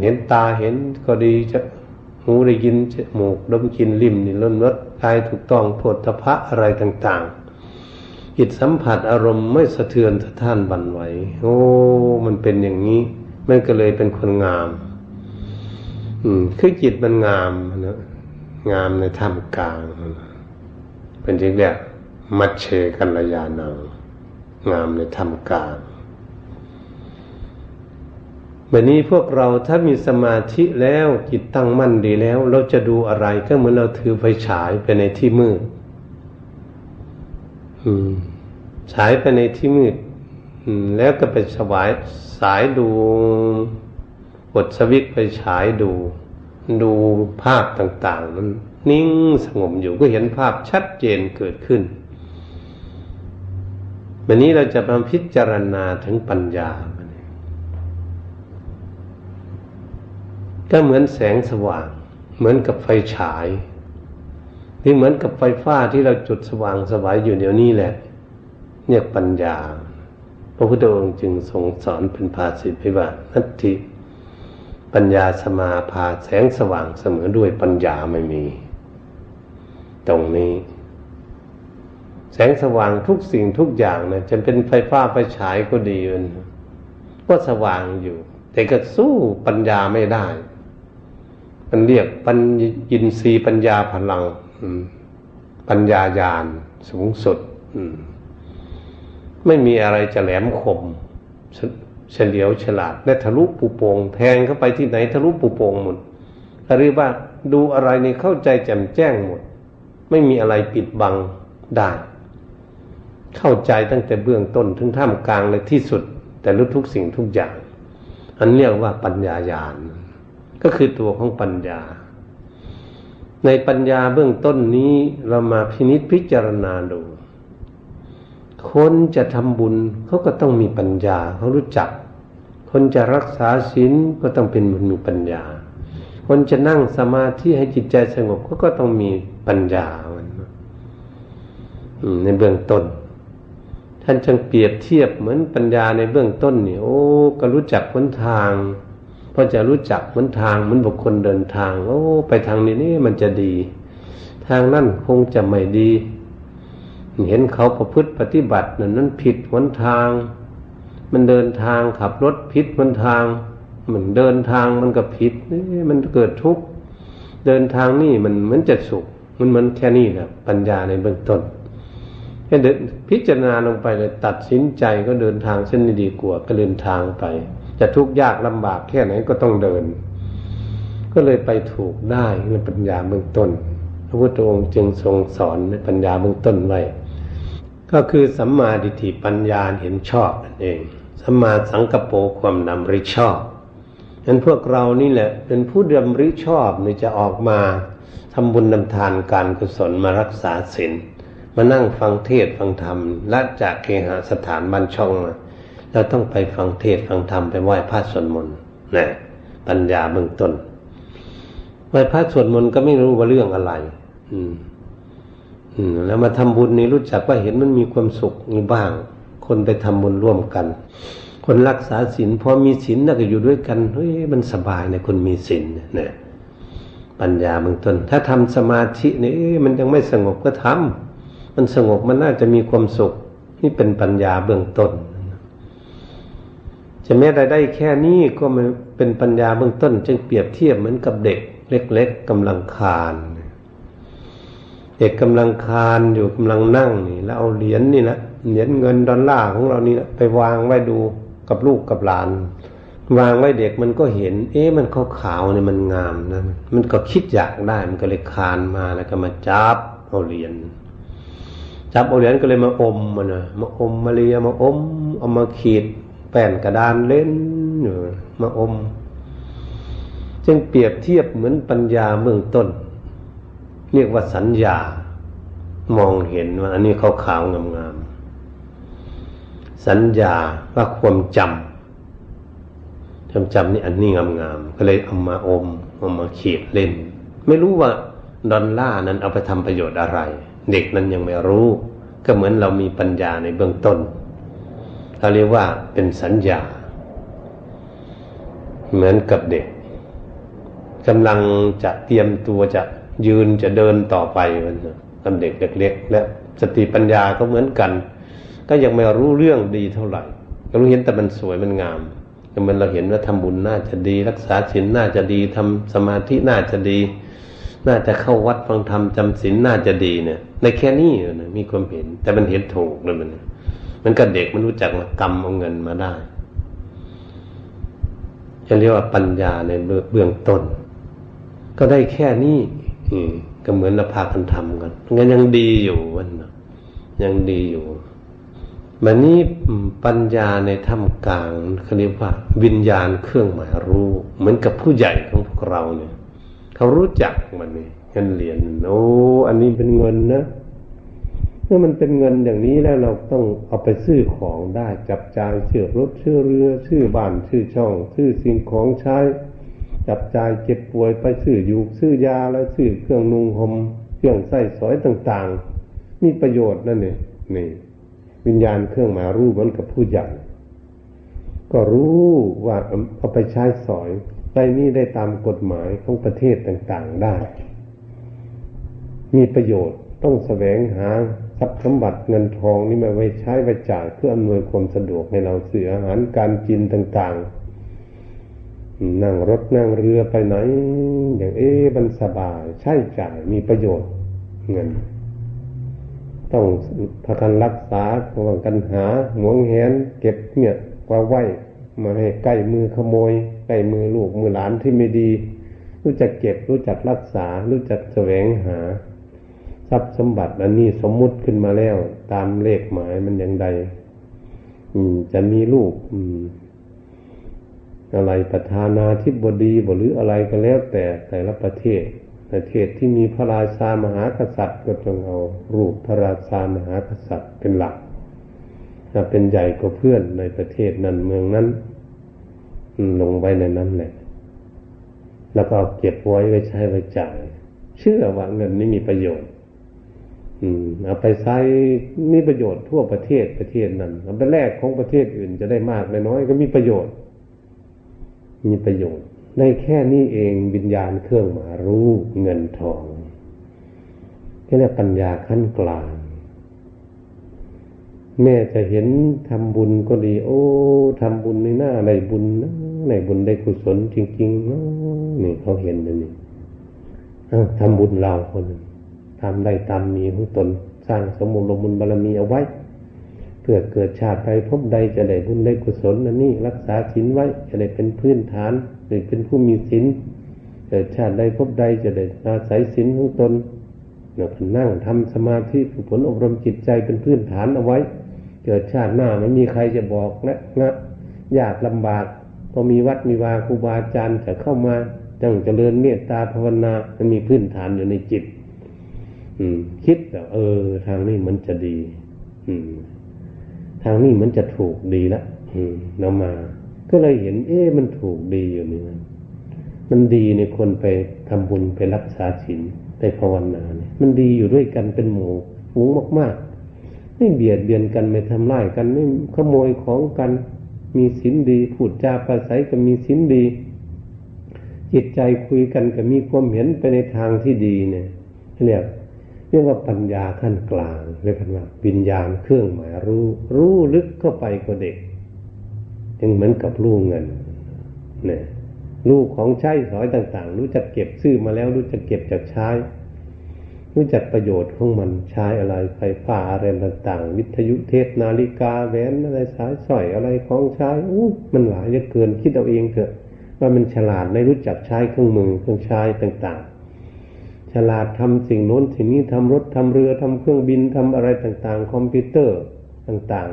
Speaker 1: เห็นตาเห็นก็ดีจะหูได้ยินจมูกดมกินลิ้มนี่ล้นรสกายถูกต้องโพธพะอะไรต่าง ๆ จิตสัมผัสอารมณ์ไม่สะเทือนสะท้านบันไหวโอ้มันเป็นอย่างนี้ มันก็เลยเป็นคนงาม อืม คือจิตมันงามนะงามในถ้ำกลางเป็นจริงเนี่ยมัดเชกัลยาณังงามในถ้ำกลางแบบนี้พวกเราถ้ามีสมาธิแล้วจิตตั้งมั่นดีแล้ว เราจะดูอะไรก็เหมือนเราถือไฟฉายไปในที่มืดฉายไปในที่มืด แล้วก็ไปสวายสายดูกดสวิตไปฉายดู ดูภาพต่าง ๆ มันนิ่งสงบอยู่ก็เห็นภาพชัดเจนเกิดขึ้นวันนี้เราจะมาพิจารณาถึงปัญญา ก็เหมือนแสงสว่าง เหมือนกับไฟฉายหรือเหมือนกับไฟฟ้าที่เราจุดสว่างสวายอยู่เดี๋ยวนี้แหละ เนี่ยปัญญา พระพุทธองค์จึงทรงสอนเป็นภาษิตไว้ว่านัตถิปัญญาสมาพาแสงสว่างเสมอด้วยปัญญาไม่มี ตรงนี้ แสงสว่างทุกสิ่งทุกอย่างนะจะเป็นไฟฟ้าไฟฉายก็ดีมันก็สว่างอยู่ แต่ก็สู้ปัญญาไม่ได้ มันเรียกปัญญินทรีย์ปัญญาพลังปัญญาญาณสูงสุด ไม่มีอะไรจะแหลมคมเฉลียวฉลาดและทะลุปูโปงแทงเข้าไปที่ไหนทะลุปูโปงหมดหรือว่าดูอะไรนี่เข้าใจแจ่มแจ้งหมด ไม่มีอะไรปิดบังได้เข้าใจตั้งแต่เบื้องต้นถึงท่ามกลางเลยที่สุด แต่รู้ทุกสิ่งทุกอย่าง อันเรียกว่าปัญญาญาณก็คือตัวของปัญญา ในปัญญาเบื้องต้นนี้เรามาพินิจพิจารณาดู คนจะทำบุญเขาก็ต้องมีปัญญาเขารู้จัก คนจะรักษาศีลก็ต้องเป็นคนมีปัญญา คนจะนั่งสมาธิให้จิตใจสงบเขาก็ต้องมีปัญญาในเบื้องต้น ท่านจึงเปรียบเทียบเหมือนปัญญาในเบื้องต้นนี่โอ้ก็รู้จักหนทางพอจะรู้จักหนทางเหมือนบุคคลเดินทางโอ้ไปทางนี้นี่มันจะดี ทางนั่นคงจะไม่ดี เห็นเขาประพฤติปฏิบัตินั่นนั้นผิดหนทาง มันเดินทางขับรถผิดหนทางเหมือนเดินทางมันก็ผิดมันเกิดทุกข์เดินทางนี่มันเหมือนจะสุข มันเหมือนแค่นี้แหละปัญญาในเบื้องต้นแค่เดินพิจารณาลงไปเลยตัดสินใจก็เดินทางเส้นนี้ดีกว่าก็เดินทางไป จะทุกข์ยากลำบากแค่ไหนก็ต้องเดิน ก็เลยไปถูกได้ในปัญญาเบื้องต้น พระพุทธองค์จึงทรงสอนในปัญญาเบื้องต้นไว้ ก็คือสัมมาดิฏฐิปัญญาเห็นชอบนั่นเองสัมมาสังกปรความนำริชอบฉะนั้นพวกเรานี่แหละเป็นผู้ดำริชอบนี่จะออกมาทำบุญนำทานการกุศลมารักษาศีลมานั่งฟังเทศฟังธรรมละจากเคหสถานบ้านช่องมาเราต้องไปฟังเทศฟังธรรมไปไหว้พระสวดมนต์นะปัญญาเบื้องต้นไหว้พระสวดมนต์ก็ไม่รู้ว่าเรื่องอะไร อืม แล้วมาทำบุญนี่รู้จักว่าเห็นมันมีความสุขนี่บ้าง คนไปทำบุญร่วมกัน คนรักษาศีลพอมีศีลน่ะก็อยู่ด้วยกันเฮ้ยมันสบายในคนมีศีลเนี่ยปัญญาเบื้องต้น ถ้าทำสมาธินี่มันยังไม่สงบก็ทำมันสงบมันน่าจะมีความสุขนี่เป็นปัญญาเบื้องต้นจะแม้แต่ได้แค่นี้ก็มันเป็นปัญญาเบื้องต้น จึงเปรียบเทียบเหมือนกับเด็ก เล็ก ๆกำลังคาน เด็กกำลังคานอยู่กำลังนั่งนี่ แล้วเอาเหรียญนนี่นะเหรียญเงินดอลลาร์ของเรานี่นะไปวางไว้ดูกับลูกกับหลาน วางไว้เด็กมันก็เห็น เอ๊ะมันขาวๆเนี่ยมันงามนะมันก็คิดอยากได้มันก็เลยคานมาแล้วก็มาจับเอาเหรียญจับเอาเหรียญก็เลยมาอมมันนะมาอมมาเลียมาอมเอามาขีดแป้นกระดานเล่นมาอม จึงเปรียบเทียบเหมือนปัญญาเบื้องต้น เรียกว่าสัญญามองเห็นว่าอันนี้เขาขาวงามๆสัญญาว่าความจำจำจำนี่อันนี้งามๆก็เลยเอามาอมเอามาเขีดเล่น ไม่รู้ว่าดอลล่านั้นเอาไปทำประโยชน์อะไร เด็กนั้นยังไม่รู้ ก็เหมือนเรามีปัญญาในเบื้องต้นเราเรียกว่าเป็นสัญญา เหมือนกับเด็กกำลังจะเตรียมตัวจะ ยืนจะเดินต่อไปมันทำเด็กเล็กๆและสติปัญญาก็เหมือนกัน ก็ยังไม่รู้เรื่องดีเท่าไหร่ก็รู้เห็นแต่มันสวยมันงามก็เมือนเราเห็นว่าทำบุญน่าจะดี รักษาศีลน่าจะดีทำสมาธิน่าจะดี น่าจะเข้าวัดฟังธรรมจำศีลน่าจะดีเนี่ย ในแค่นี้นะมีความเห็น แต่มันเห็นถูกเลยมันมันก็เด็กมันรู้จักมากรรมเอาเงินมาได้จะเรียกว่าปัญญาในเบื้องต้น ก็ได้แค่นี้ ก็เหมือนเราพากันทำกันงั้นยังดีอยู่วันนะยังดีอยู่มันนี้ปัญญาในถ้ำกลางเขาเรียกว่า วิญญาณเครื่องหมายรู้ เหมือนกับผู้ใหญ่ของพวกเราเนี่ย เขารู้จักมันนี่เงินเหรียญโอ้อันนี้เป็นเงินนะเมื่อมันเป็นเงินอย่างนี้แล้วเราต้องเอาไปซื้อของได้จับจ่ายชื่อรถชื่อเรือชื่อบ้านชื่อช่องชื่อสิ่งของใช้ จับจ่ายเก็บป่วยไปซื้ออยู่ซื้อยาแล้วซื้อเครื่องนุ่งห่มเครื่องใส้สอยต่างๆ มีประโยชน์นั่นเองนี่ วิญญาณเครื่องหมารู้เหมือนกับผู้ใหญ่ก็รู้ว่าเอาไปใช้สอยไปนี่ได้ตามกฎหมายของประเทศต่างๆได้ มีประโยชน์ต้องแสวงหาทรัพย์สมบัติเงินทองนี่มาไว้ใช้ไปจ่ายเพื่ออำนวยความสะดวกให้เราซื้ออาหารการกินต่างๆ นั่งรถนั่งเรือไปไหน อย่างเอ๊มันสบาย ใช้จ่ายมีประโยชน์เงิน ต้องพากันรักษาระวังกันหาหวงแหนเก็บเนี่ยว่าไว้มาให้ใกล้มือขโมยใกล้มือลูกมือหลานที่ไม่ดี รู้จักเก็บรู้จักรักษา รู้จักแสวงหา ทรัพย์สมบัติอันนี้สมมุติขึ้นมาแล้ว ตามเลขหมายมันอย่างใดจะมีลูก อะไรประธานาธิบดีหรืออะไรก็แล้วแต่แต่ละประเทศ ประเทศที่มีพระราชามหากษัตริย์ก็ต้องเอารูปพระราชามหากษัตริย์เป็นหลักถ้าเป็นใหญ่กว่าเพื่อนในประเทศนั้นเมืองนั้นลงไว้ในนั้นแหละแล้วก็เก็บไว้ไว้ใช้ไว้จ่ายเชื่อว่าเงินนี้มีประโยชน์อืมเอาไปใช้มีประโยชน์ทั่วประเทศประเทศนั้นเอาไปแลกของประเทศอื่นจะได้มากน้อยก็มีประโยชน์ มีประโยชน์ ในแค่นี้เองวิญญาณเครื่องหมารู้เงินทองนี่เรียกปัญญาขั้นกลาง แม่จะเห็นทำบุญก็ดี โอ้ทำบุญในหน้าในบุญนะในบุญได้กุศลจริงๆนะนี่เขาเห็นเลยนี่ทำบุญเราคนทำได้ตามมีของตนสร้างสมุนลมุนบารมีเอาไว้ เพื่อเกิดชาติไปพบใดจะได้บุญได้กุศลนั่นนี่รักษาศีลไว้จะได้เป็นพื้นฐานหรือเป็นผู้มีศีลเกิดชาติใดพบใดจะได้อาศัยศีลของตนเรานั่งทำสมาธิฝึกฝนอบรมจิตใจเป็นพื้นฐานเอาไว้ เกิดชาติหน้าไม่มีใครจะบอกนะนะยากลำบากพอมีวัดมีวาครูบาอาจารย์จะเข้ามาจังเจริญเมตตาภาวนามันมีพื้นฐานอยู่ในจิต อืม คิดแบบเออ ทางนี้มันจะดี อืม ทางนี้มันจะถูกดีละเรามา ก็เลยเห็น เอ๊ะมันถูกดีอยู่นี่นะมันดีในคนไปทำบุญไปรักษาศีลไปภาวนาเนี่ย มันดีอยู่ด้วยกันเป็นหมู่ฝูงมากๆ ไม่เบียดเบียนกันไม่ทำร้ายกันไม่ขโมยของกัน มีศีลดีพูดจาประสัยก็มีศีลดี จิตใจคุยกันก็มีความเห็นไปในทางที่ดีเนี่ยเรียก เรียกว่าปัญญาขั้นกลางเรียกว่าวิญญาณเครื่องหมายรู้ รู้ลึกเข้าไปกว่าเด็กยังเหมือนกับรู้เงินเนี่ยรู้ของใช้สอยต่าง ๆ รู้จักเก็บซื้อมาแล้วรู้จักเก็บจากใช้ รู้จักประโยชน์ของมันใช้อะไรไฟฟ้าอะไรต่าง ๆ วิทยุเทปนาฬิกาแหวนอะไรสายสอยอะไรของใช้อู้มันหลายเยอะเกินคิดเอาเองเถอะว่ามันฉลาดในรู้จักใช้เครื่องมือเครื่องใช้ต่าง ๆ ฉลาดทำสิ่งโน้นสิ่งนี้ทำรถทำเรือทำเครื่องบินทำอะไรต่างๆ คอมพิวเตอร์ต่าง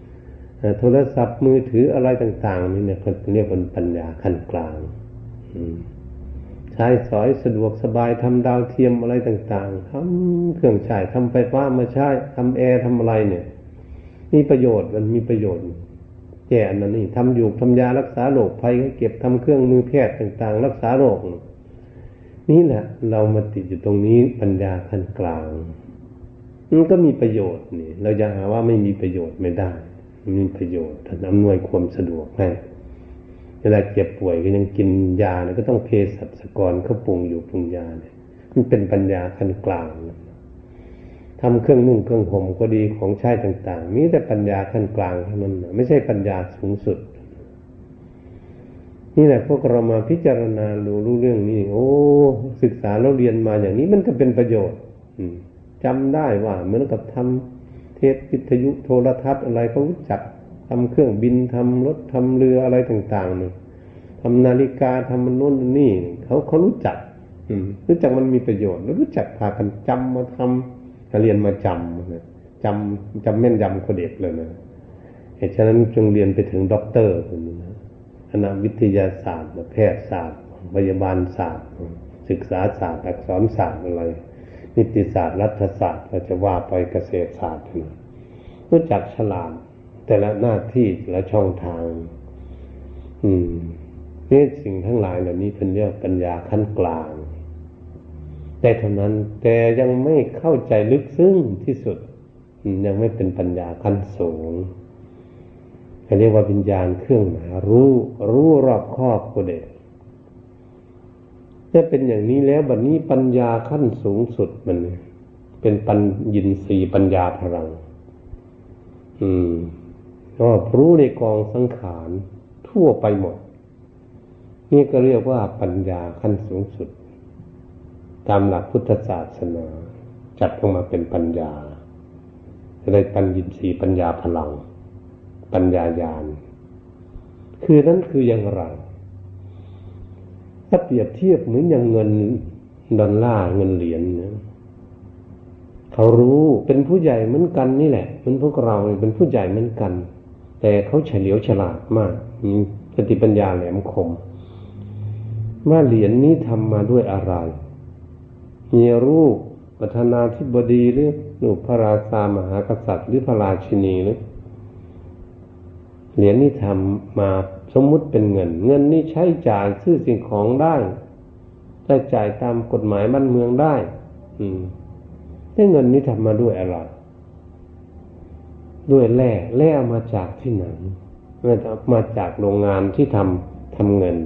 Speaker 1: ๆ โทรศัพท์มือถืออะไรต่าง ๆ นี่เนี่ยเขาเรียกว่าปัญญาขั้นกลางใช้สอยสะดวกสบายทำดาวเทียมอะไรต่างๆทำเครื่องใช้ทำไฟฟ้ามาใช้ทำแอร์ทำอะไรเนี่ยมีประโยชน์มันมีประโยชน์แก่นั่นนี่ทำอยู่ทำยารักษาโรคภัยเก็บทำเครื่องมือแพทย์ต่าง ๆ รักษาโรค นี่แหละ เรามาติดอยู่ตรงนี้ปัญญาขั้นกลางมันก็มีประโยชน์นี่ เราจะหาว่าไม่มีประโยชน์ไม่ได้มีประโยชน์ถ้าอำนวยความสะดวกให้เวลาเจ็บป่วยก็ยังกินยาเนี่ยก็ต้องเพสัชกรเขาปรุงอยู่ปรุงยาเนี่ยมันเป็นปัญญาขั้นกลางทำเครื่องนุ่งเครื่องห่มก็ดีของใช้ต่าง ๆ มีแต่ปัญญาขั้นกลางเท่านั้นไม่ใช่ปัญญาสูงสุด นี่แหละพวกเรามาพิจารณารู้รู้เรื่องนี้ โอ้ศึกษาเราเรียนมาอย่างนี้มันก็เป็นประโยชน์จำได้ว่าเหมือนกับทำเทปวิทยุโทรทัศน์อะไรเขารู้จักทำเครื่องบินทำรถทำเรืออะไรต่างๆนี่ทำนาฬิกาทำมันนู่นนี่เขาเขารู้จัก อืม รู้จักมันมีประโยชน์แล้วรู้จักพากันจำมาทำเรียนมาจำนะจำจำแม่นยำคนเด็กเลยนะเหตุฉะนั้นจึงเรียนไปถึงด็อกเตอร์คนนี้นะ คณะวิทยาศาสตร์แพทยศาสตร์ พยาบาลศาสตร์ ศึกษาศาสตร์อักษรศาสตร์อะไรนิติศาสตร์รัฐศาสตร์เราจะว่าไปเกษตรศาสตร์นะรู้จักฉลาดแต่ละหน้าที่และช่องทาง อืมนี่สิ่งทั้งหลายเหล่านี้เป็นเรียกปัญญาขั้นกลาง แต่เท่านั้นแต่ยังไม่เข้าใจลึกซึ้งที่สุด ยังไม่เป็นปัญญาขั้นสูง เขาเรียกว่าวิญญาณเครื่องหมายรู้รู้รอบครอบก็เด็กถ้าเป็นอย่างนี้แล้วบัดนี้ปัญญาขั้นสูงสุดมันเป็นปัญญินสีปัญญาพลัง อืมก็รู้ในกองสังขารทั่วไปหมด นี่ก็เรียกว่าปัญญาขั้นสูงสุด ตามหลักพุทธศาสนา จัดออกมาเป็นปัญญาเลยปัญญินสีปัญญาพลัง ปัญญาญาณ คือนั้นคืออย่างไร ถ้าเปรียบเทียบเหมือนอย่างเงินดอลลาร์เงินเหรียญนะเขารู้เป็นผู้ใหญ่เหมือนกันนี่แหละเหมือนพวกเราเป็นผู้ใหญ่เหมือนกัน แต่เขาเฉลียวฉลาดมากมีสติปัญญาแหลมคมว่าเหรียญนี้ทำมาด้วยอะไรมีรูปประธานาธิบดีหรือรูปพระราชามหากษัตริย์หรือพระราชินีหรือ เหรียญนี้ทำมาสมมุติเป็นเงิน เงินนี้ใช้จ่ายซื้อสิ่งของได้ใช้จ่ายตามกฎหมายบ้านเมืองได้ อืมแต่เงินนี้ทำมาด้วยอะไรด้วยแร่แร่มาจากที่ไหนมาจากโรงงานที่ทำทำเงิน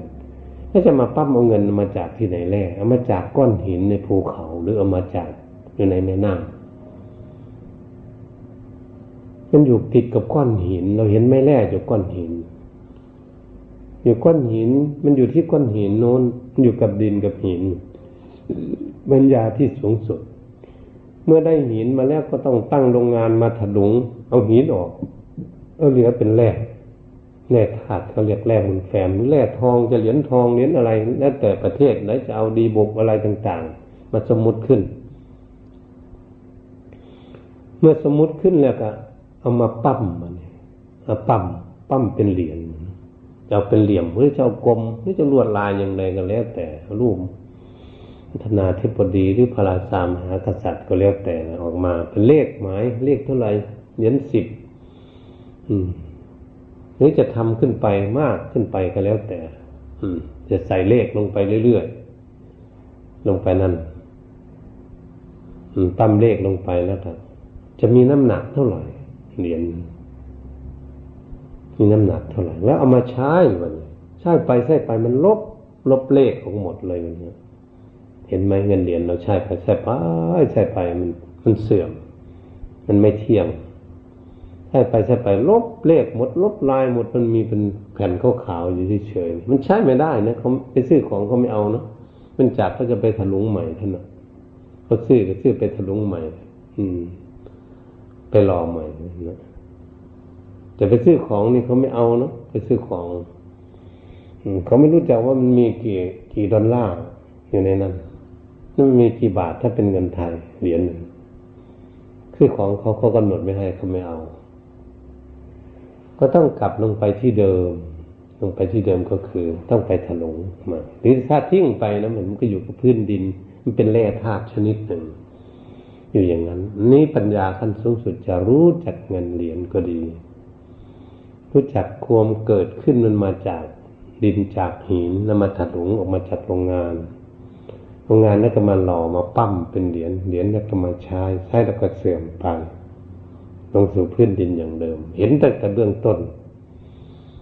Speaker 1: ถ้าจะมาปั้มเอาเงินมาจากที่ไหนแร่เอามาจากก้อนหินในภูเขาหรือเอามาจากอยู่ในแม่น้ำ มันอยู่ติดกับก้อนหิน เราเห็นไม่แร่อยู่ก้อนหิน อยู่ก้อนหิน มันอยู่ที่ก้อนหินโน้นอยู่กับดินกับหินปัญญาที่สูงสุด เมื่อได้หินมาแล้วก็ต้องตั้งโรงงานมาถลุง เอาหินออกเอาเหลือเป็นแร่แร่ธาตุเขาเรียกแร่มุนแฝมแร่ทองจะเหรียญทองเหรียญอะไรแล้วแต่ประเทศไหนจะเอาดีบุกอะไรต่างๆ มาสมมุติขึ้น เมื่อสมมุติขึ้นแล้วก็ เอามาปั้มมันเอาปั้มปั้มเป็นเหรียญจะเอาเป็นเหลี่ยมหรือจะเอากลมหรือจะลวดลายอย่างไรก็แล้ว แต่รูปธนาธิบดีหรือพระราชามหากษัตริย์ก็แล้วแต่ออกมาเป็นเลขหมายเลขเท่าไหร่เหรียญสิบหรือจะทำขึ้นไปมากขึ้นไปก็แล้วแต่ อืม จะใส่เลขลงไปเรื่อยๆลงไปนั่นตั้มเลขลงไปแล้วครับจะมีน้ำหนักเท่าไหร่ เหรียญมีน้ำหนักเท่าไหร่ แล้วเอามาใช้มันใช้ไปใช้ไปมันลบลบเลขของหมดเลยมันเห็นไหมเงินเหรียญเราใช้ไปใช้ไปใช้ไปมันมันเสื่อม มันไม่เที่ยงใช้ไปใช้ไปลบเลขหมด ลบลายหมดมันมีเป็นแผ่นขาวๆอยู่เฉยๆมันใช้ไม่ได้นะเขาไปซื้อของเขาไม่เอาเนาะมันจากเขาจะไปถลุงใหม่ท่านนะเขาซื้อก็ซื้อไปถลุงใหม่ อืม ไปรอใหม่นะแต่ไปซื้อของนี่เขาไม่เอาเนาะไปซื้อของเขาไม่รู้จักว่ามันมีกี่กี่ดอลลาร์อยู่ในนั้นนั่นมีกี่บาทถ้าเป็นเงินไทยเหรียญหนึ่งคือของเขาเขากำหนดไม่ให้เขาไม่เอา ก็ต้องกลับลงไปที่เดิม ลงไปที่เดิมก็คือ ต้องไปถลุงมาหรือถ้าทิ้งไปนะมันก็อยู่กับพื้นดิน มันเป็นแร่ธาตุชนิดหนึ่ง อยู่อย่างนั้น นี่ปัญญาขั้นสูงสุดจะรู้จักเงินเหรียญก็ดี รู้จักความเกิดขึ้นมันมาจากดินจากหินแล้วมาถัดหลงออกมาจากโรงงานโรงงานแล้วก็มาหล่อมาปั้มเป็นเหรียญเหรียญแล้วก็มาใช้ใช้แล้วก็เสื่อมไปลงสู่พื้นดินอย่างเดิม เห็นตั้งแต่เบื้องต้น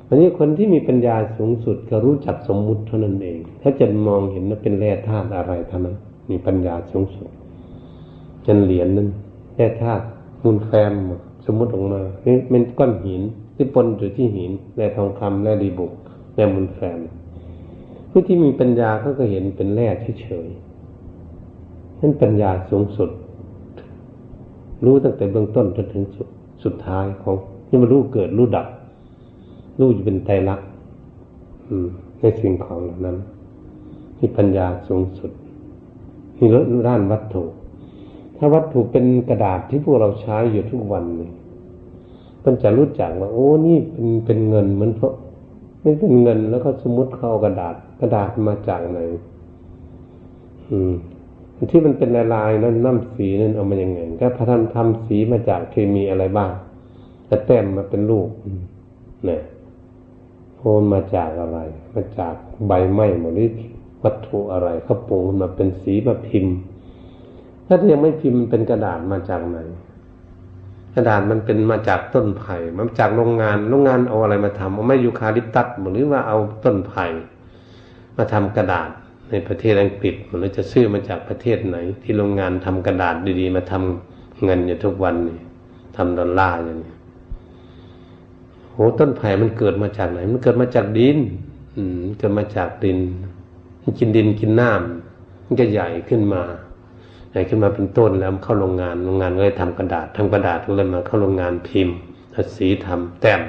Speaker 1: อันนี้คนที่มีปัญญาสูงสุดก็รู้จักสมมุติเท่านั้นเอง ถ้าจะมองเห็นว่าเป็นแร่ธาตุอะไรเท่านั้นมีปัญญาสูงสุด เนเหรียญนั้นแค่ธาตุมูลแฟมสมมุติออกมานี่เป็นก้อนหินที่ปนอยู่ที่หินแร่ทองคำแร่ดีบุกแร่มูลแฟมผู้ที่มีปัญญาเขาก็เห็นเป็นแร่เฉยๆนั่นปัญญาสูงสุด รู้ตั้งแต่เบื้องต้นจนถึงสุดสุดท้ายของนี่มารู้เกิดรู้ดับ รู้จะเป็นไตรลักษณ์ในสิ่งของเหล่านั้นนี่ปัญญาสูงสุดนี่ด้านวัตถุ ถ้าวัตถุเป็นกระดาษที่พวกเราใช้อยู่ทุกวันเนี่ยมันจะรู้จักว่า โอ้นี่เป็นเป็นเงินเหมือนเพราะไม่เป็นเงินแล้วก็สมมติเข้ากระดาษกระดาษมาจากไหนอืมที่มันเป็นลายลายนั้นน้ำสีนั้นเอามาอย่างไงก็พระท่านทำสีมาจากเคมีอะไรบ้างแล้วแต้มมาเป็นรูปเนี่ยโอนมาจากอะไร มาจากใบไม้หมดนี้วัตถุอะไรเขาปรุงมาเป็นสีมาพิมพ์ ถ้ายังไม่พิมพ์มันเป็นกระดาษมาจากไหน กระดาษมันเป็นมาจากต้นไผ่มาจากโรงงานโรงงานเอาอะไรมาทำเอาไม่ยูคาลิปตัสหรือว่าเอาต้นไผ่มาทำกระดาษในประเทศอังกฤษหรือจะซื้อมาจากประเทศไหน ที่โรงงานทำกระดาษดีๆ มาทำเงินอยู่ทุกวันนี่ทำดอลลาร์อย่างนี้โหต้นไผ่มันเกิดมาจากไหน มันเกิดมาจากดิน อืมเกิดมาจากดิน มันกินดินกินน้ำมันก็ใหญ่ขึ้นมา หญ่ขึ้นมาเป็นต้นแล้วเข้าโรงงานโรงงานก็เลยทำกระดาษทำกระดาษก็เลยมาเข้าโรงงานพิมพ์สีทำแต้ม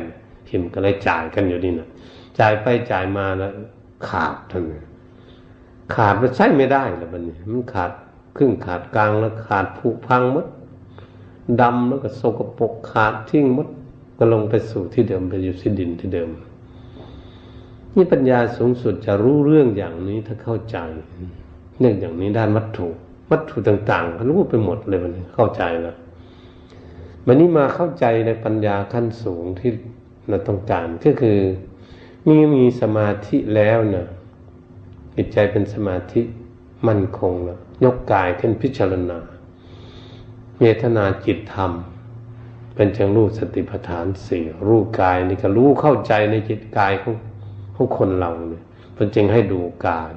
Speaker 1: พิมพ์ก็เลยจ่ายกันอยู่นี่นะจ่ายไปจ่ายมาแล้ว ขาดท่านขาดมันใช้ไม่ได้แล้วมันมันขาดครึ่งขาดกลางแล้วขาดผุพังมดดำแล้วก็โสกปกขาดทิ้งมดก็ลงไปสู่ที่เดิมไปอยู่ที่ดินที่เดิม นี่ปัญญาสูงสุดจะรู้เรื่องอย่างนี้ถ้าเข้าใจ เรื่องอย่างนี้ด้านวัตถุ วัตถุต่างๆรู้ไปหมดเลยมันเข้าใจแล้ววันนี้มาเข้าใจในปัญญาขั้นสูงที่เราต้องการก็คือมีมีสมาธิแล้วเนะจิตใจเป็นสมาธิมั่นคงแล้วยกกายขึ้นพิจารณาเมตนาจิตธรรม เป็นจังรู้สติปัฏฐานสี่รู้กายนี่ก็รู้เข้าใจในจิตกายของของคนเราเนี่ยเป็นจึงให้ดูกาย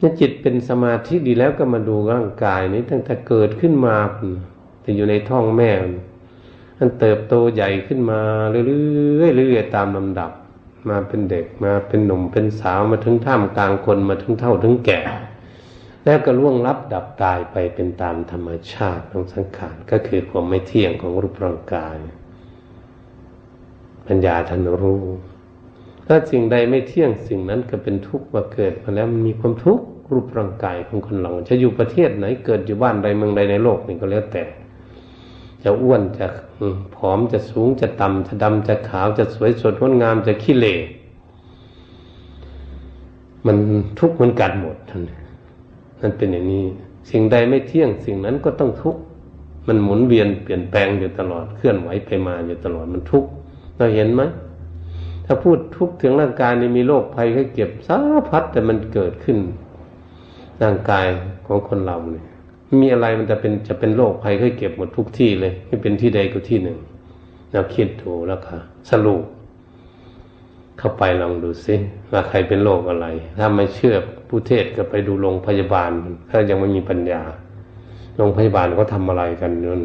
Speaker 1: นี่จิตเป็นสมาธิดีแล้วก็มาดูร่างกายนี้ตั้งแต่เกิดขึ้นมาแต่อยู่ในท้องแม่มันเติบโตใหญ่ขึ้นมาเรื่อยๆเรื่อยๆตามลำดับ มาเป็นเด็กมาเป็นหนุ่มเป็นสาวมาถึงท่ามกลางคนมาถึงเท่าถึงแก่ แล้วก็ล่วงลับดับตายไปเป็นตามธรรมชาติของสังขารก็คือความไม่เที่ยงของรูปร่างกาย ปัญญาทันรู้ ถ้าสิ่งใดไม่เที่ยงสิ่งนั้นก็เป็นทุกข์มาเกิดมาแล้วมันมีความทุกข์รูปร่างกายของคนเราจะอยู่ประเทศไหนเกิดอยู่บ้านใดเมืองใดในโลกนี่ก็แล้วแต่ จะอ้วนจะผอมจะสูงจะต่ำจะดำจะขาวจะสวยสดงดงามจะขี้เหร่มันทุกข์เหมือนกันหมดท่านนั่นเป็นอย่างนี้ สิ่งใดไม่เที่ยงสิ่งนั้นก็ต้องทุกข์มันหมุนเวียนเปลี่ยนแปลงอยู่ตลอดเคลื่อนไหวไปมาอยู่ตลอดมันทุกข์เราเห็นไหม ถ้าพูดทุกถึงร่างกายนี่มีโรคภัยแค่เก็บสารพัดแต่มันเกิดขึ้น ร่างกายของคนเราเนี่ยมีอะไรมันจะเป็นจะเป็นโรคภัยแค่เก็บหมดทุกที่เลย ไม่เป็นที่ใดก็ที่หนึ่งเราคิดถูกแล้วค่ะสรุปเข้าไปลองดูซิว่าใครเป็นโรคอะไร ถ้าไม่เชื่อผู้เทศก็ไปดูโรงพยาบาล ถ้ายังไม่มีปัญญาโรงพยาบาลเขาทาอะไรกันนั่น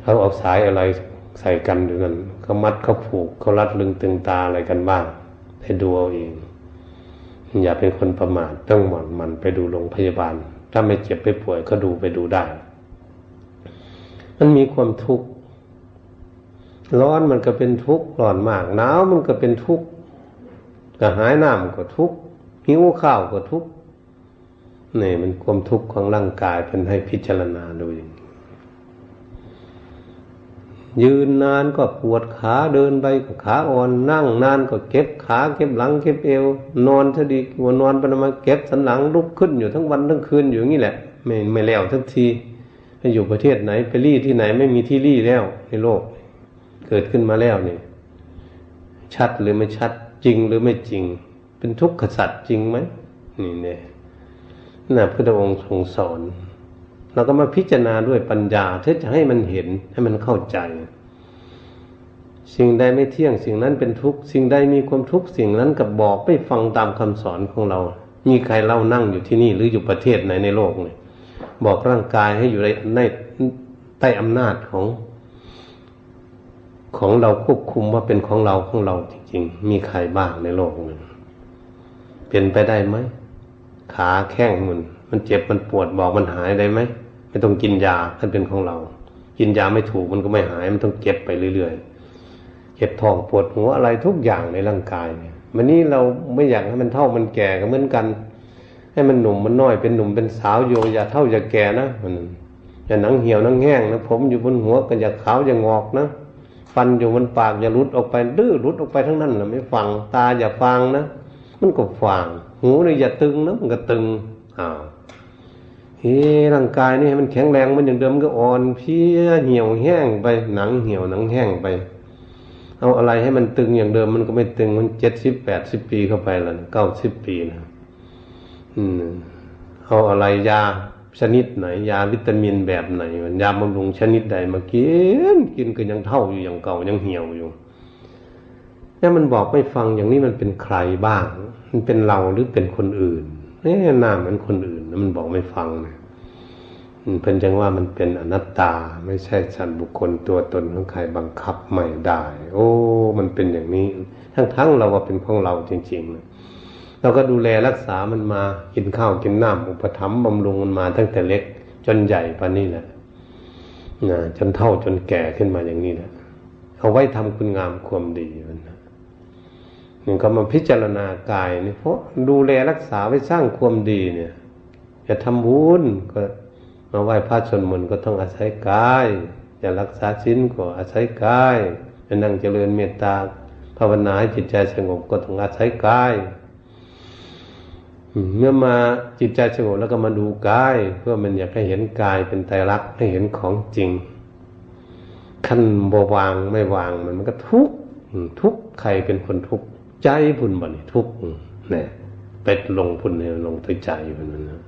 Speaker 1: เขาเอาสายอะไรใส่กันด้วยกัน เขามัดเขาผูกเขารัดลึงตึงตาอะไรกันบ้างให้ดูเอาเอง อย่าเป็นคนประมาทต้องหมั่นมันไปดูโรงพยาบาล ถ้าไม่เจ็บไปป่วยก็ดูไปดูได้ มันมีความทุกข์ร้อนมันก็เป็นทุกข์ร้อนมากหนาวมันก็เป็นทุกข์กระหายน้ำก็ทุกข์หิวข้าวก็ทุกข์นี่มันความทุกข์ของร่างกายเป็นให้พิจารณาดูอย่าง ยืนนานก็ปวดขาเดินไปก็ขาอ่อนนั่งนานก็เก็บขาเก็บหลังเก็บเอว นอนซะดีกว่านอนไปมาเก็บสันหลังลุกขึ้นอยู่ทั้งวันทั้งคืนอยู่อย่างนี้แหละ ไม่ไม่แล้วทักทีไปอยู่ประเทศไหนไปรี่ที่ไหนไม่มีที่รี่แล้วในโลก เกิดขึ้นมาแล้วนี่ชัดหรือไม่ชัดจริงหรือไม่จริง เป็นทุกข์ขสัตว์จริงไหมนี่เนี่ยน่ะพระองค์ทรงสอน เราก็มาพิจารณาด้วยปัญญาเพื่อจะให้มันเห็นให้มันเข้าใจ สิ่งใดไม่เที่ยงสิ่งนั้นเป็นทุกข์สิ่งใดมีความทุกข์สิ่งนั้นกับบอกไม่ฟังตามคำสอนของเรา มีใครเล่านั่งอยู่ที่นี่หรืออยู่ประเทศไหนในโลกเนี่ยบอกร่างกายให้อยู่ในในใต้อำนาจของ ของเราควบคุมว่าเป็นของเราของเราจริงๆมีใครบ้างในโลกนี้เป็นไปได้ไหมขาแข้งมัน มันเจ็บมันปวดบอกมันหายได้ไหมไม่ต้องกินยาท่านเป็นของเรา กินยาไม่ถูกมันก็ไม่หายมันต้องเจ็บไปเรื่อยๆเจ็บท้องปวดหัวอะไรทุกอย่างในร่างกายเนี่ยวันนี้เราไม่อยากให้มันเท่ามันแก่ก็เหมือนกัน ให้มันหนุ่มมันน้อยเป็นหนุ่มเป็นสาวโยอย่าเท่าอย่าแก่นะมันอย่าหนังเหี่ยวหนังแห้งนะผมอยู่บนหัวก็อย่าขาวอย่างอกนะฟันอยู่บนปากอย่าลุดออกไปดื้อลุดออกไปทั้งนั้นแหละไม่ฟังตาอย่าฟังนะมันก็ฟังหูนี่อย่าตึงนะมันก็ตึง อ้าวเฮ้ร่างกายนี่มันแข็งแรงมันอย่างเดิมก็อ่อนเพี้ยเหี่ยวแห้งไปหนังเหี่ยวหนังแห้งไป เอาอะไรให้มันตึงอย่างเดิมมันก็ไม่ตึงมันเจ็ดสิบแปดสิบปีเข้าไปแล้วเก้าสิบปีนะอืมเอาอะไรยาชนิดไหน ยาวิตามินแบบไหนยาบำรุงชนิดใดมากินกินก็ยังเท่าอยู่อย่างเก่ายังเหี่ยวอยู่นี่มันบอกไม่ฟังอย่างนี้มันเป็นใครบ้าง มันเป็นเราหรือเป็นคนอื่น นี่หน้าเหมือนคนอื่นมันบอกไม่ฟังนะเพิ่นจังว่ามันเป็นอนัตตา ไม่ใช่สันบุคคลตัวตนของใครบังคับไม่ได้ โอ้ มันเป็นอย่างนี้ ทั้งๆเราว่าเป็นของเราจริงๆนะเราก็ดูแลรักษามันมากินข้าวกินน้ำอุปถัมภ์บำรุงมันมาตั้งแต่เล็ก จนใหญ่ปานนี้แหละนะจนเท่าจนแก่ขึ้นมาอย่างนี้แหละเอาไว้ทำคุณงามความดีมัน นะนี่ก็มาพิจารณากายนี่เพราะดูแลรักษาไว้สร้างความดีเนี่ยจะทำบุญก็มาไหว้พระชนมนก็ต้องอาศัยกายจะรักษาชิ้นก็อาศัยกายจะนั่งเจริญเมตตาภาวนาให้จิตใจสงบก็ต้องอาศัยกายเมื่อมาจิตใจสงบแล้วก็มาดูกาย เพื่อมันอยากให้เห็นกายเป็นไตรลักษณ์ให้เห็นของจริง ขั้นบวางไม่วางมันมันก็ทุกข์ทุกข์ใครเป็นคนทุกข์ ใจพุ่นบ่นี่ทุกเนี่ยเป็ดลงพุ่นเนี่ยลงที่ใจพุ่นนั้นนะ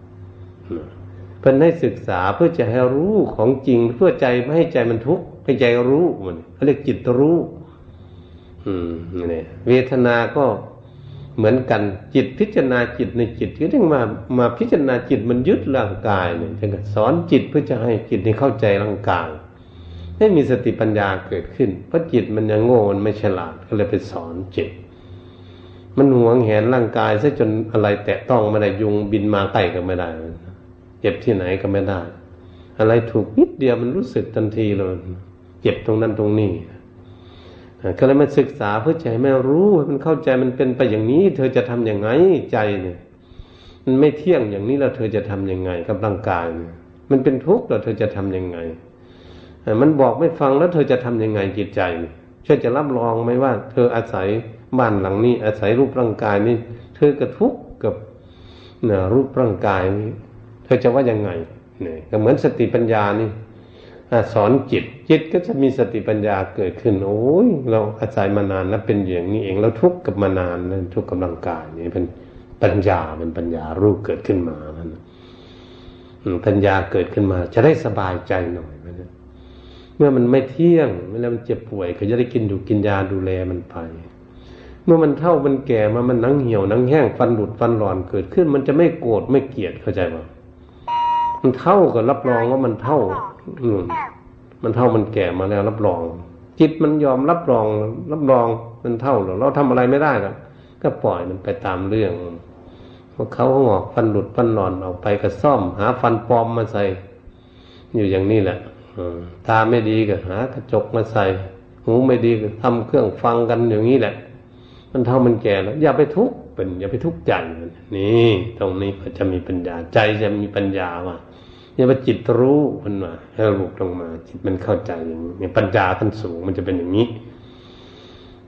Speaker 1: เพื่อให้ศึกษาเพื่อจะให้รู้ของจริงเพื่อใจไม่ให้ใจมันทุกข์ให้ใจรู้มันเขาเรียกจิตรู้ อืมนี่เวทนาก็เหมือนกันจิตพิจารณาจิตในจิตก็ต้องมามาพิจารณาจิตมันยึดร่างกายเนี่ยจึงสอนจิตเพื่อจะให้จิตให้เข้าใจร่างกายให้มีสติปัญญาเกิดขึ้นเพราะจิตมันยังโง่มันไม่ฉลาดก็เลยไปสอนจิต มันหวงแหนร่างกายซะจนอะไรแตะต้องไม่ได้ยุงบินมาใกล้ก็ไม่ได้ เจ็บที่ไหนก็ไม่ได้ อะไรถูกนิดเดียวมันรู้สึกทันทีเลย เจ็บตรงนั้นตรงนี้ก็เลยมาศึกษาเพื่อใจแม่รู้มันเข้าใจมันเป็นไปอย่างนี้ เธอจะทํำยังไงใจเนี่ย มันไม่เที่ยงอย่างนี้แล้วเธอจะทํำยังไง กับร่างกายเนี่ยมันเป็นทุกข์แล้วเธอจะทํำยังไงมันบอกไม่ฟังแล้วเธอจะทํำยังไงจิตใจเชื่อจะรับรองไหมว่า เธออาศัย บ้านหลังนี้ อาศัยรูปร่างกายนี้ เธอกระทุกกับนี่ยรูปร่างกายนี้ เธอจะว่ายังไงเนี่ยก็เหมือนสติปัญญานี่สอนจิต จิตก็จะมีสติปัญญาเกิดขึ้น โอ้ยเราอาศัยมานานแล้วเป็นอย่างนี้เองเราทุกข์กับมานานแล้วทุกข์กับร่างกายนี่เป็นปัญญาเป็นปัญญารู้เกิดขึ้นมานั่นปัญญาเกิดขึ้นมา จะได้สบายใจหน่อยนะเมื่อมันไม่เที่ยงเวลามันเจ็บป่วย ก็จะได้กินดูกินยาดูแลมันไป เมื่อมันเท่ามันแก่มามันนังเหี่ยวนังแห้งฟันหลุดฟันหลอนเกิดขึ้น มันจะไม่โกรธไม่เกลียดเข้าใจไหมมันเท่ากับรับรองว่ามันเท่า อืมมันเท่ามันแก่มาแล้วรับรอง จิตมันยอมรับรองรับรองมันเท่าหรอเราทำอะไรไม่ได้หรอกก็ปล่อยมันไปตามเรื่องพวกเขาหอกฟันหลุดฟันหลอนออกไปก็ซ่อม หาฟันปลอมมาใส่ อยู่อย่างนี้แหละตาไม่ดีก็หากระจกมาใส่ หูไม่ดีก็ทำเครื่องฟังกันอย่างนี้แหละ มันเท่ามันแก่แล้ว อย่าไปทุกข์เป็น อย่าไปทุกข์ใจนี่ตรงนี้ก็จะมีปัญญาใจจะมีปัญญาว่าเนี่ยว่าจิตรู้มันมาให้รูปลงมา จิตมันเข้าใจอย่างนี้เนี่ยปัญญาขั้นสูงมันจะเป็นอย่างนี้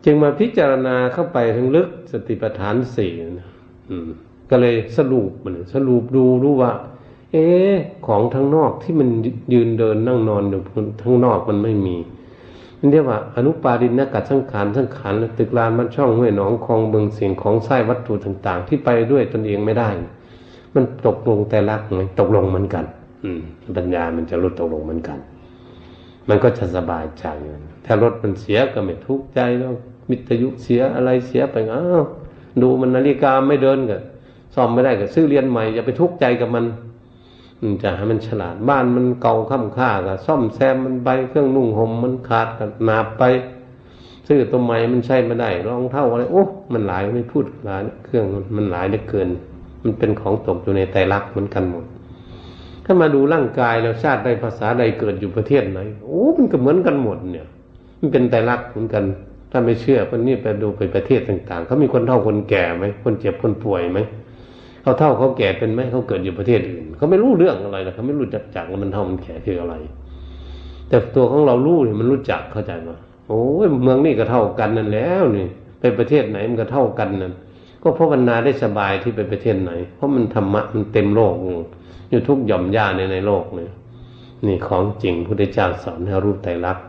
Speaker 1: จึงมาพิจารณาเข้าไปทั้งลึกสติปัฏฐานสี่ก็เลยสรุปมันสรุปดูรู้ว่า เอ๊ของทั้งนอกที่มันยืนเดินนั่งนอนอยู่ทั้งนอกมันไม่มี เรียกว่าอนุปารินกัดสังขารสังขารตึกลานมันช่องห้วยหนองคลองเบืองเสียงของไส้วัตถุต่าง ๆ ที่ไปด้วยตนเองไม่ได้ มันตกลงแต่ละไงตกลงเหมือนกัน อืมปัญญามันจะลดตกลงเหมือนกัน มันก็จะสบายใจถ้ารถมันเสียก็ไม่ทุกข์ใจแล้วมิตยุเสียอะไรเสียไปอ้าวดูมันนาฬิกาไม่เดินก็ซ่อมไม่ได้ก็ซื้อเรียนใหม่อย่าไปทุกข์ใจกับมัน จะให้มันฉลาดบ้านมันเก่าค่ำค่าก็ซ่อมแซมมันไปเครื่องนุ่งห่มมันขาดก็นาบไปซื้อตัวใหม่มันใช้ไม่ได้รองเท่าอะไรโอ้มันหลายไม่พูดหลายเครื่องมันหลายเหลือเกิน มันเป็นของตกอยู่ในไตรลักษณ์เหมือนกันหมดถ้ามาดูร่างกายแล้วชาติใดภาษาใดเกิดอยู่ประเทศไหนโอ้มันก็เหมือนกันหมดเนี่ย มันเป็นแต่ลักเหมือนกัน ถ้าไม่เชื่อคนนี้ไปดูไปประเทศต่างๆเขามีคนเฒ่าคนแก่ไหมคนเจ็บคนป่วยไหม เขาเท่าเขาแก่เป็นไหมเขาเกิดอยู่ประเทศอื่นเขาไม่รู้เรื่องอะไรนะเขาไม่รู้จักจักว่ามันเท่ามันแก่คืออะไร แต่ตัวของเรารู้เนี่ยมันรู้จักเข้าใจไหมโอ้ยเมืองนี้ก็เท่ากันนั่นแล้วนี่ไปประเทศไหนมันก็เท่ากันนั่นก็เพราะวนาได้สบายที่ไปประเทศไหน เพราะมันธรรมะมันเต็มโลกอยู่ทุกหย่อมย่าในในโลกเนี่ยนี่ของจริงพุทธเจ้าสอนให้รู้ไตรลักษณ์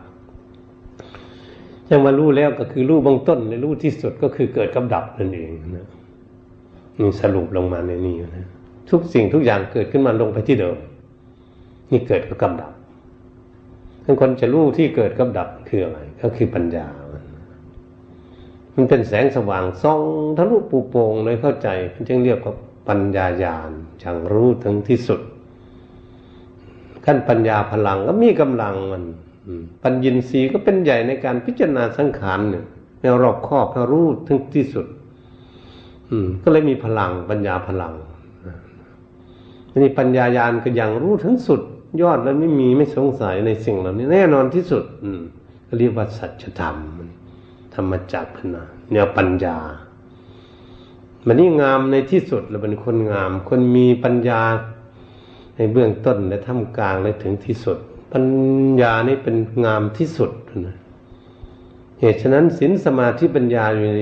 Speaker 1: ยังมารู้แล้วก็คือรู้บางต้นในรู้ที่สุดก็คือเกิดกับดับนั่นเองนะ นี่สรุปลงมาในนี้นะ ทุกสิ่งทุกอย่างเกิดขึ้นมาลงไปที่เดิม นี่เกิดกับกับดับทั้งคนจะรู้ที่เกิดกับดับคืออะไร ก็คือปัญญา มันเป็นแสงสว่างส่องทะลุปูโปงเลยเข้าใจมันจึงเรียกว่าปัญญาญาณจังรู้ถึงที่สุด ขั้นปัญญาพลังก็มีกำลังมันปัญญินทรีย์ก็เป็นใหญ่ในการพิจารณาสังขารเนี่ยแนวรอบครอบรู้ถึงที่สุด อืม ก็เลยมีพลังปัญญาพลังนี่ปัญญายาณก็ยังรู้ถึงสุด ยอดแล้วไม่มีไม่สงสัยในสิ่งเหล่านี้แน่นอนที่สุด อืมเรียกว่าสัจธรรมธรรมจักรนะแนวปัญญา มันนี่งามในที่สุดเราเป็นคนงาม คนมีปัญญาในเบื้องต้นและท่ามกลางและถึงที่สุด ปัญญานี่เป็นงามที่สุดนะเหตุฉะนั้นศีลสมาธิปัญญาอยู่ใน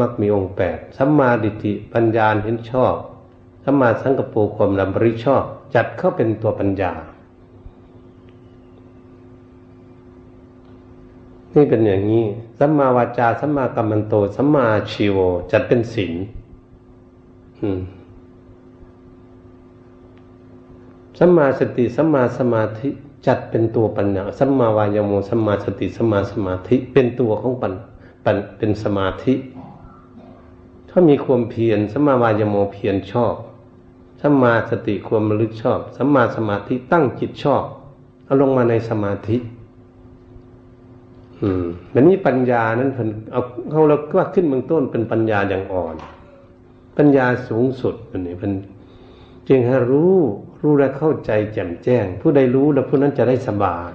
Speaker 1: มักมีองค์แปดสัมมาดิติปัญญาเห็นชอบสัมมาสังกปูความลำริชอบ จัดเข้าเป็นตัวปัญญา นี่เป็นอย่างนี้สัมมาวาจาสัมมากัมมันโตสัมมาชีโว จัดเป็นศีลสัมมาสติสัมมาสมาธิจัดเป็นตัวปัญญาสัมมาวายโมสัมมาสติสัมมาสมาธิเป็นตัวของปัญเป็นสมาธิ ถ้ามีความเพียรสัมมาวายโมเพียรชอบสัมมาสติความระลึกชอบสัมมาสมาธิตั้งจิตชอบเอาลงมาในสมาธิ อืมแบบนี้ปัญญานั้นเพิ่นเอาเขาเราว่าขึ้นเบื้องต้นเป็นปัญญาอย่างอ่อน ปัญญาสูงสุดอันนี้เป็นจึงให้รู้รู้และเข้าใจแจ่มแจ้ง ผู้ใดรู้แล้วผู้นั้นจะได้สบาย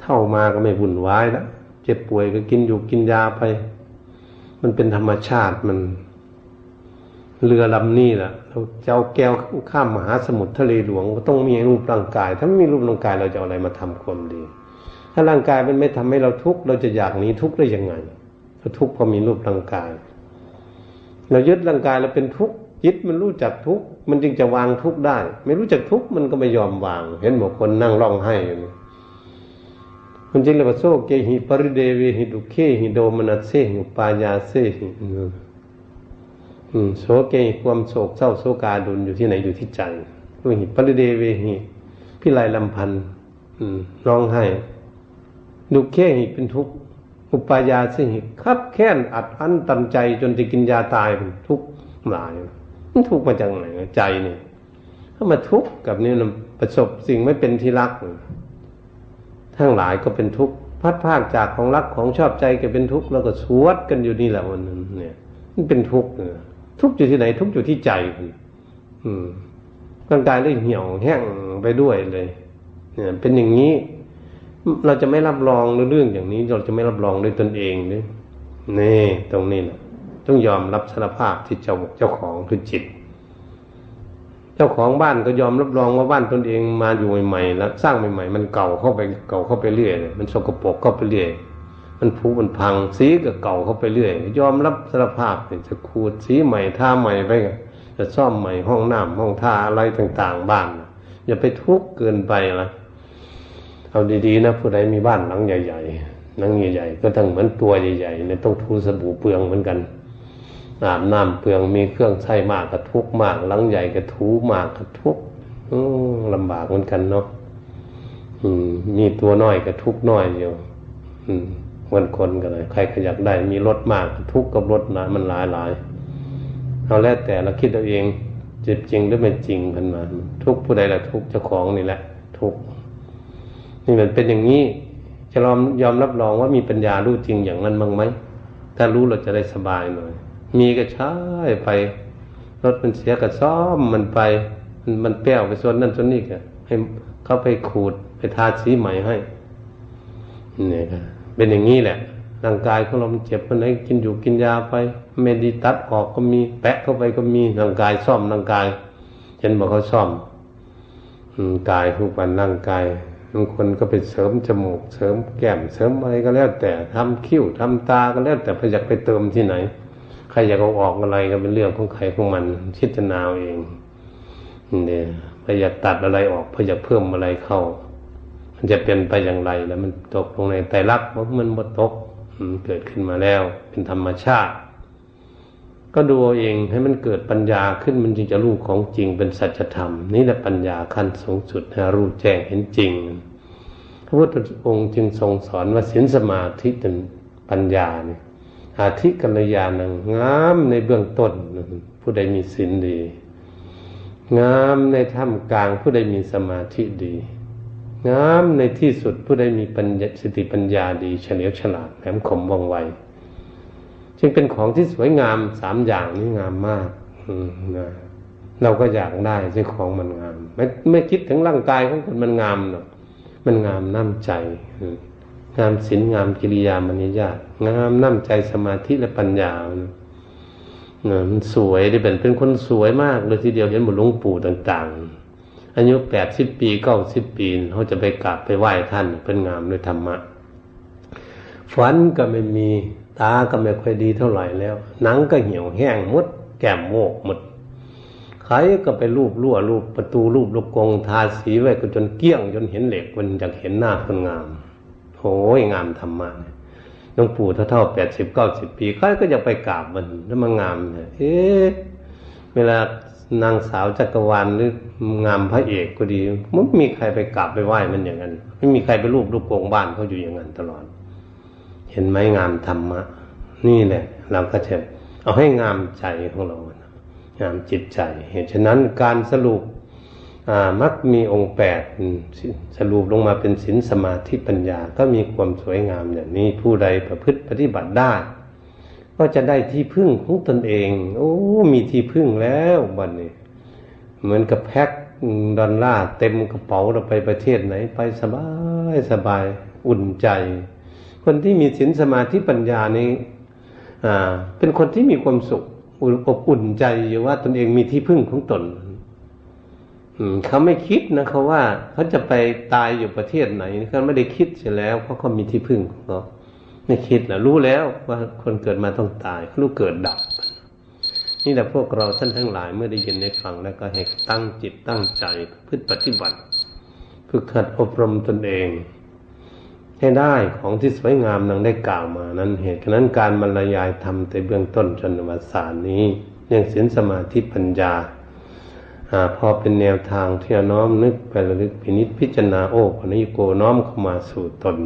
Speaker 1: เท่ามาก็ไม่วุ่นวายแล้วเจ็บป่วยก็กินอยู่กินยาไป มันเป็นธรรมชาติมันเรือลำนี้แหละเราจะเอาแก้วข้ามมหาสมุทรทะเลหลวงก็ต้องมีรูปร่างกาย ถ้าไม่มีรูปร่างกายเราจะเอาอะไรมาทำความดี ถ้าร่างกายมันไม่ทำให้เราทุกข์เราจะอยากหนีทุกข์ได้ยังไงเราทุกข์เพราะมีรูปร่างกาย เรายึดร่างกายเราเป็นทุกข์ยึดมันรู้จักทุกข์มันจึงจะวางทุกข์ได้ ไม่รู้จักทุกข์มันก็ไม่ยอมวาง เห็นบอกคนนั่งร้องไห้ มันจริงเลยว่าโซเกหิปริเดวิหิดุเคหิโดมนัสเซหิปายาเซหิโสเกหิความโศกเศร้าโศกาดุลอยู่ที่ไหนอยู่ที่ใจวิหิปริเดวิหิพิไลลำพันธ์ร้องไห้ดุเคหิเป็นทุกข์อุปายาเสหิคับแค้นอัดอั้นตันใจจนจะกินยาตายเป็นทุกข์หลายมันทุกข์มาจากไหนใจนี่ถ้ามาทุกข์กับนี่ประสบสิ่งไม่เป็นที่รัก ทั้งหลายก็เป็นทุกข์พัดภาคจากของรักของชอบใจก็เป็นทุกข์แล้วก็สวดกันอยู่นี่แหละวันนั้นเนี่ยมันเป็นทุกข์ทุกข์อยู่ที่ไหน ทุกข์อยู่ที่ใจอืมร่างกายเลยเหี่ยวแห้งไปด้วยเลย เนี่ย เป็นอย่างนี้ เราจะไม่รับรองเรื่องอย่างนี้ เราจะไม่รับรองด้วยตนเองนี่นี่ ตรงนี้แหละต้องยอมรับสารภาพที่เจ้าเจ้าของคือจิต เจ้าของบ้านก็ยอมรับรองว่าบ้านตนเองมาอยู่ใหม่ๆแล้วสร้างใหม่ๆ มันเก่าเข้าไปเก่าเข้าไปเรื่อยมันสกปรกเข้าไปเรื่อยมันผุมันพังสีก็เก่าเข้าไปเรื่อย ยอมรับสารภาพจะขูดสีใหม่ทาใหม่ไปจะซ่อมใหม่ห้องน้ำห้องท่าอะไรต่างๆ บ้านอย่าไปทุกข์เกินไปละเอาดีๆนะผู้ใดมีบ้านหลังใหญ่ๆหลังใหญ่ๆก็ต้องเหมือนตัวใหญ่ๆเนี่ยต้องทูสบู่เปลืองเหมือนกัน อาบน้ำเปลืองมีเครื่องใช้มากกระทุกมากหลังใหญ่กระทูมากกระทุกลำบากเหมือนกันเนาะมีตัวน้อยกระทุกน้อยอยู่วันคนกันเลยใครขยักได้ มีรถมากทุกกับรถนะมันหลายหลายเอาแล้วแต่เราคิดเอาเองจ็บจริงหรือไม่จริงพันมา ทุกผู้ใดละทุกเจ้าของนี่แหละ ทุกนี่มันเป็นอย่างนี้จะยอมยอมรับรองว่ามีปัญญารู้จริงอย่างนั้นบ้างไหมถ้ารู้เราจะได้สบายหน่อย มีก็ใช้ไป รถมันเสียก็ซ่อมมันไป มันมันแป้วไปส่วนนั่นส่วนนี้ก็ให้เขาไปขูดไปทาสีใหม่ให้เนี่ยครับเป็นอย่างนี้แหละร่างกายของเรามันเจ็บมันไหนกินอยู่กินยาไปเมดีตัดออกก็มี แปะเข้าไปก็มีร่างกายซ่อมร่างกายเช่นบอกเขาซ่อมกายทุกวันร่างกายบางคนก็ไปเสริมจมูก เสริมแก้มเสริมอะไรก็แล้วแต่ทำคิ้วทำตาก็แล้วแต่พอยากไปเติมที่ไหน ครอยากเอาออกอะไรก็เป็นเรื่องของใครของมันพิจารณาเองเนี่ยพยากตัดอะไรออกพยากเพิ่มอะไรเข้า มันจะเป็นไปอย่างไรแล้วมันตกลงในไตรลักษณ์มันหมดตกเกิดขึ้นมาแล้ว เป็นธรรมชาติ ก็ดูเองให้มันเกิดปัญญาขึ้นมันจึงจะรู้ของจริงเป็นสัจธรรม นี่แหละปัญญาขั้นสูงสุดให้รู้แจ้งเห็นจริงพระพุทธองค์จึงทรงสอนว่าศีลสมาธิเป็นปัญญาเนี่ย อาธิกัลยาณังงามในเบื้องต้นผู้ใดมีศีลดี งามในท่ามกลางผู้ใดมีสมาธิดี งามในที่สุดผู้ใดมีปัญญสติปัญญาดี เฉลียวฉลาดแหลมคมว่องไวจึงเป็นของที่สวยงามสามอย่างนี้งามมากนะเราก็อยากได้ซึ่งของมันงาม ไม่ไม่คิดถึงร่างกายของคนมันงามหรอกมันงามน้ำใจ งามศีลงามกิริยามารยาทงามน้ำใจสมาธิและปัญญามันสวยได้เป็นเป็นคนสวยมากเลยทีเดียวเห็นบุหลวงปู่ต่างๆ อายุแปดสิบปีเก้าสิบปีเขาจะไปกราบไปไหว้ท่านเป็นงามด้วยธรรมะฝันก็ไม่มีตาก็ไม่ค่อยดีเท่าไหร่แล้ว หนังก็เหี่ยวแห้งมด แก้มโมกหมดใครก็ไปรูปรั่วรูปประตูรูปลูกกงทาสีไว้ก็จนเกี้ยงจนเห็นเหล็กมันอยากเห็นหน้าคนงาม ยงามธรรมะหลวงปู่เท่าๆแปดสิบเก้าสิบปีใครก็จะไปกราบมันแล้วมันงามเนี่ยเอ๊ะเวลานางสาวจักรวาลหรืองามพระเอกก็ดีมันไม่มีใครไปกราบไปไหว้มันอย่างนั้น ไม่มีใครไปรูปลูกโป่งบ้านเขาอยู่อย่างนั้นตลอด เห็นไหมงามธรรมะ นี่แหละ เราก็จะเอาให้งามใจของเรางามจิตใจ เหตุฉะนั้นการสรุป มักมีองค์แปดสรุปลงมาเป็นศีลสมาธิปัญญาก็มีความสวยงามอย่างนี้ผู้ใดประพฤติปฏิบัติได้ ก็จะได้ที่พึ่งของตนเอง โอ้มีที่พึ่งแล้วบัดนี้ เหมือนกับแพ็คดอลลาร์เต็มกระเป๋าเราไปประเทศไหน ไปสบายสบายอุ่นใจ คนที่มีศีลสมาธิปัญญานี้เป็นคนที่มีความสุขอบอุ่นใจอยู่ว่าตนเองมีที่พึ่งของตน เขาไม่คิดนะเขาว่าเขาจะไปตายอยู่ประเทศไหนเขาไม่ได้คิดเสียแล้ว เพราะเขามีที่พึ่งของเขาไม่คิดนะรู้แล้วว่าคนเกิดมาต้องตายรู้เกิดดับ นี่แหละพวกเราท่านทั้งหลายเมื่อได้ยินได้ฟังแล้วก็ให้ตั้งจิตตั้งใจพฤติปฏิบัติฝึกหัดอบรมตนเอง ให้ได้ของที่สวยงามนังได้กล่าวมานั้นเหตุฉะนั้นการบรรยายธรรมแต่เบื้องต้นจนวสานนี้ยังศีลสมาธิปัญญา พอเป็นแนวทางที่น้อมนึกไประลึกพินิษพิจารณาโอ้ปณิโกน้อมเข้ามาสู่ตน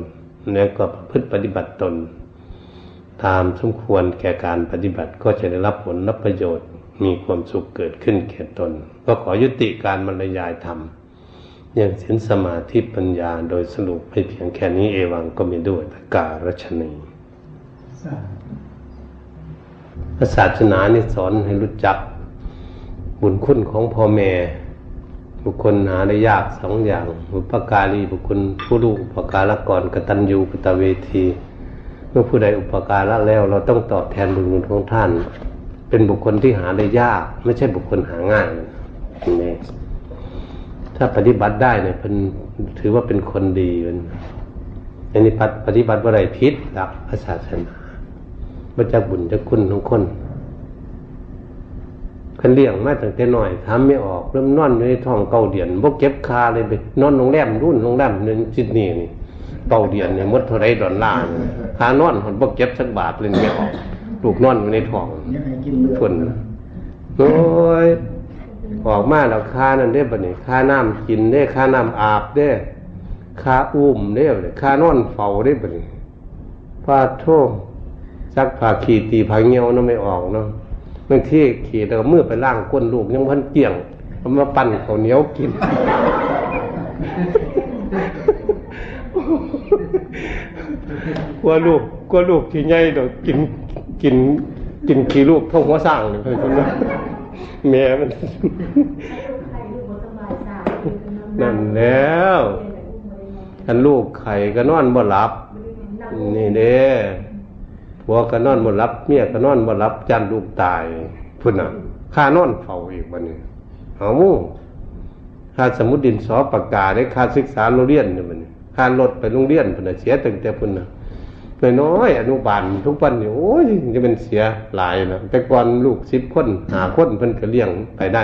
Speaker 1: แล้วก็พฤติปฏิบัติตน ตามสมควรแก่การปฏิบัติก็จะได้รับผลรับประโยชน์ มีความสุขเกิดขึ้นแก่ตน ก็ขอยุติการบรรยายธรรมอย่างสินสมาธิปัญญาโดยสรุปให้เพียงแค่นี้เอวังก็มีด้วยตการชนีศาสนานี่สอนให้รู้จัก บุญคุณของพ่อแม่ บุคคลหาได้ยากสองอย่างบุปการีบุคคลผู้รู้อุปการะก่อนกตัญญูกตเวที เมื่อผู้ใดอุปการะแล้วเราต้องตอบแทนบุญคุณของท่าน เป็นบุคคลที่หาได้ยาก ไม่ใช่บุคคลหาง่ายนี่ถ้าปฏิบัติได้เนี่ยเป็นถือว่าเป็นคนดีเป็นอันนี้ปฏิบัติว่าไรพิษหลักศาสนาพระเจ้าบุญจะคุณของคน คันเลี้ยงมาตั้งแต่น้อยทำไม่ออกเริ่มนอนในท้องเก่าเดียนบกเก็บคาเลยไปนอนโรงแรมรุ่นโรงแรมหนึ่งซิดนีย์นี่เก่าเดียนเนี่ยมดเท่าไรดอลลาร์คานอนหนบกเก็บสักบาทเลยไม่ออกลูกนอนในท้องทนโอ้ยออกมาแล้วค่านั่นได้ปะเนี่ยค่าน้ำกินได้ค่าน้ำอาบได้ค่าอุ้มได้ปะเนี่ยค่านอนเฝ้าได้ปะเนี่ยพาโทษซักผ้าขีตีผ้าเงี้ยวนั่นไม่ออกเนาะ บางทีขี่แล้วเมื่อไปล่างก้นลูกยังพันเกี่ยงเอามาปั่นข้าวเหนียวกิน กลัวลูกกลัวลูกที่ใหญ่เดี๋ยวกินกินกินขี้ลูกท่องหัวสร้างเลยคนนั้นแม่มันนั่นแล้วอันลูกไข่ก็นอนบ่หลับ นี่เด้ ผัวก็นอนบ่รับ เมียก็นอนบ่รับจันลูกตายพุ่นน่ะค่านอนเฝ้าอีกวันนี้เอามู่ค่าสมุดดินสอปากกาได้ค่าศึกษาโรงเรียนเนี่ยมันค่ารถไปโรงเรียนพุ่นน่ะเสียตั้งแต่พุ่นน่ะน้อยอนุบาลทุกวันนี่โอ้ยจะเป็นเสียหลายนะแต่ก่อนลูกสิบคนหาคนเพิ่นก็เลี้ยงไปได้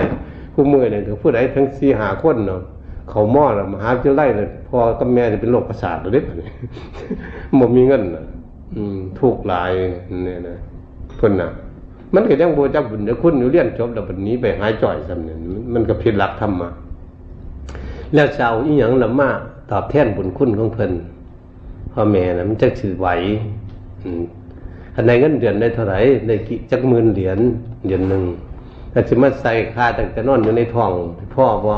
Speaker 1: ผู้มือเนี่ยถึงผู้ใดทั้งสี่หาคนเนาะเขาหม้อละมหาวิทยาลัยเลยพอกับแม่จะเป็นโรคประสาทเลยเนี่ยบ่มีเงินนะ อืมถูกหลายเนี่ยนะเพิ่นน่ะ มันก็ยังโบจับบุญเดี๋ยวคุณอยู่เรียนจบแล้วบัดนี้ไปหายจ่อยซ้ำเนี่ยมันก็ผิดหลักธรรมะแล้วเจ้าอีหยังละมาตอบแทนบุญคุณของเพิ่นพ่อแม่น่ะมันจะถือไหวอันในเงินเดือนได้เท่าไหร่ได้กี่จักหมื่นเหรียญเดือนหนึ่งแต่จะมาใส่ค่าตั้งแต่นอนอยู่ในท้องพ่อบ่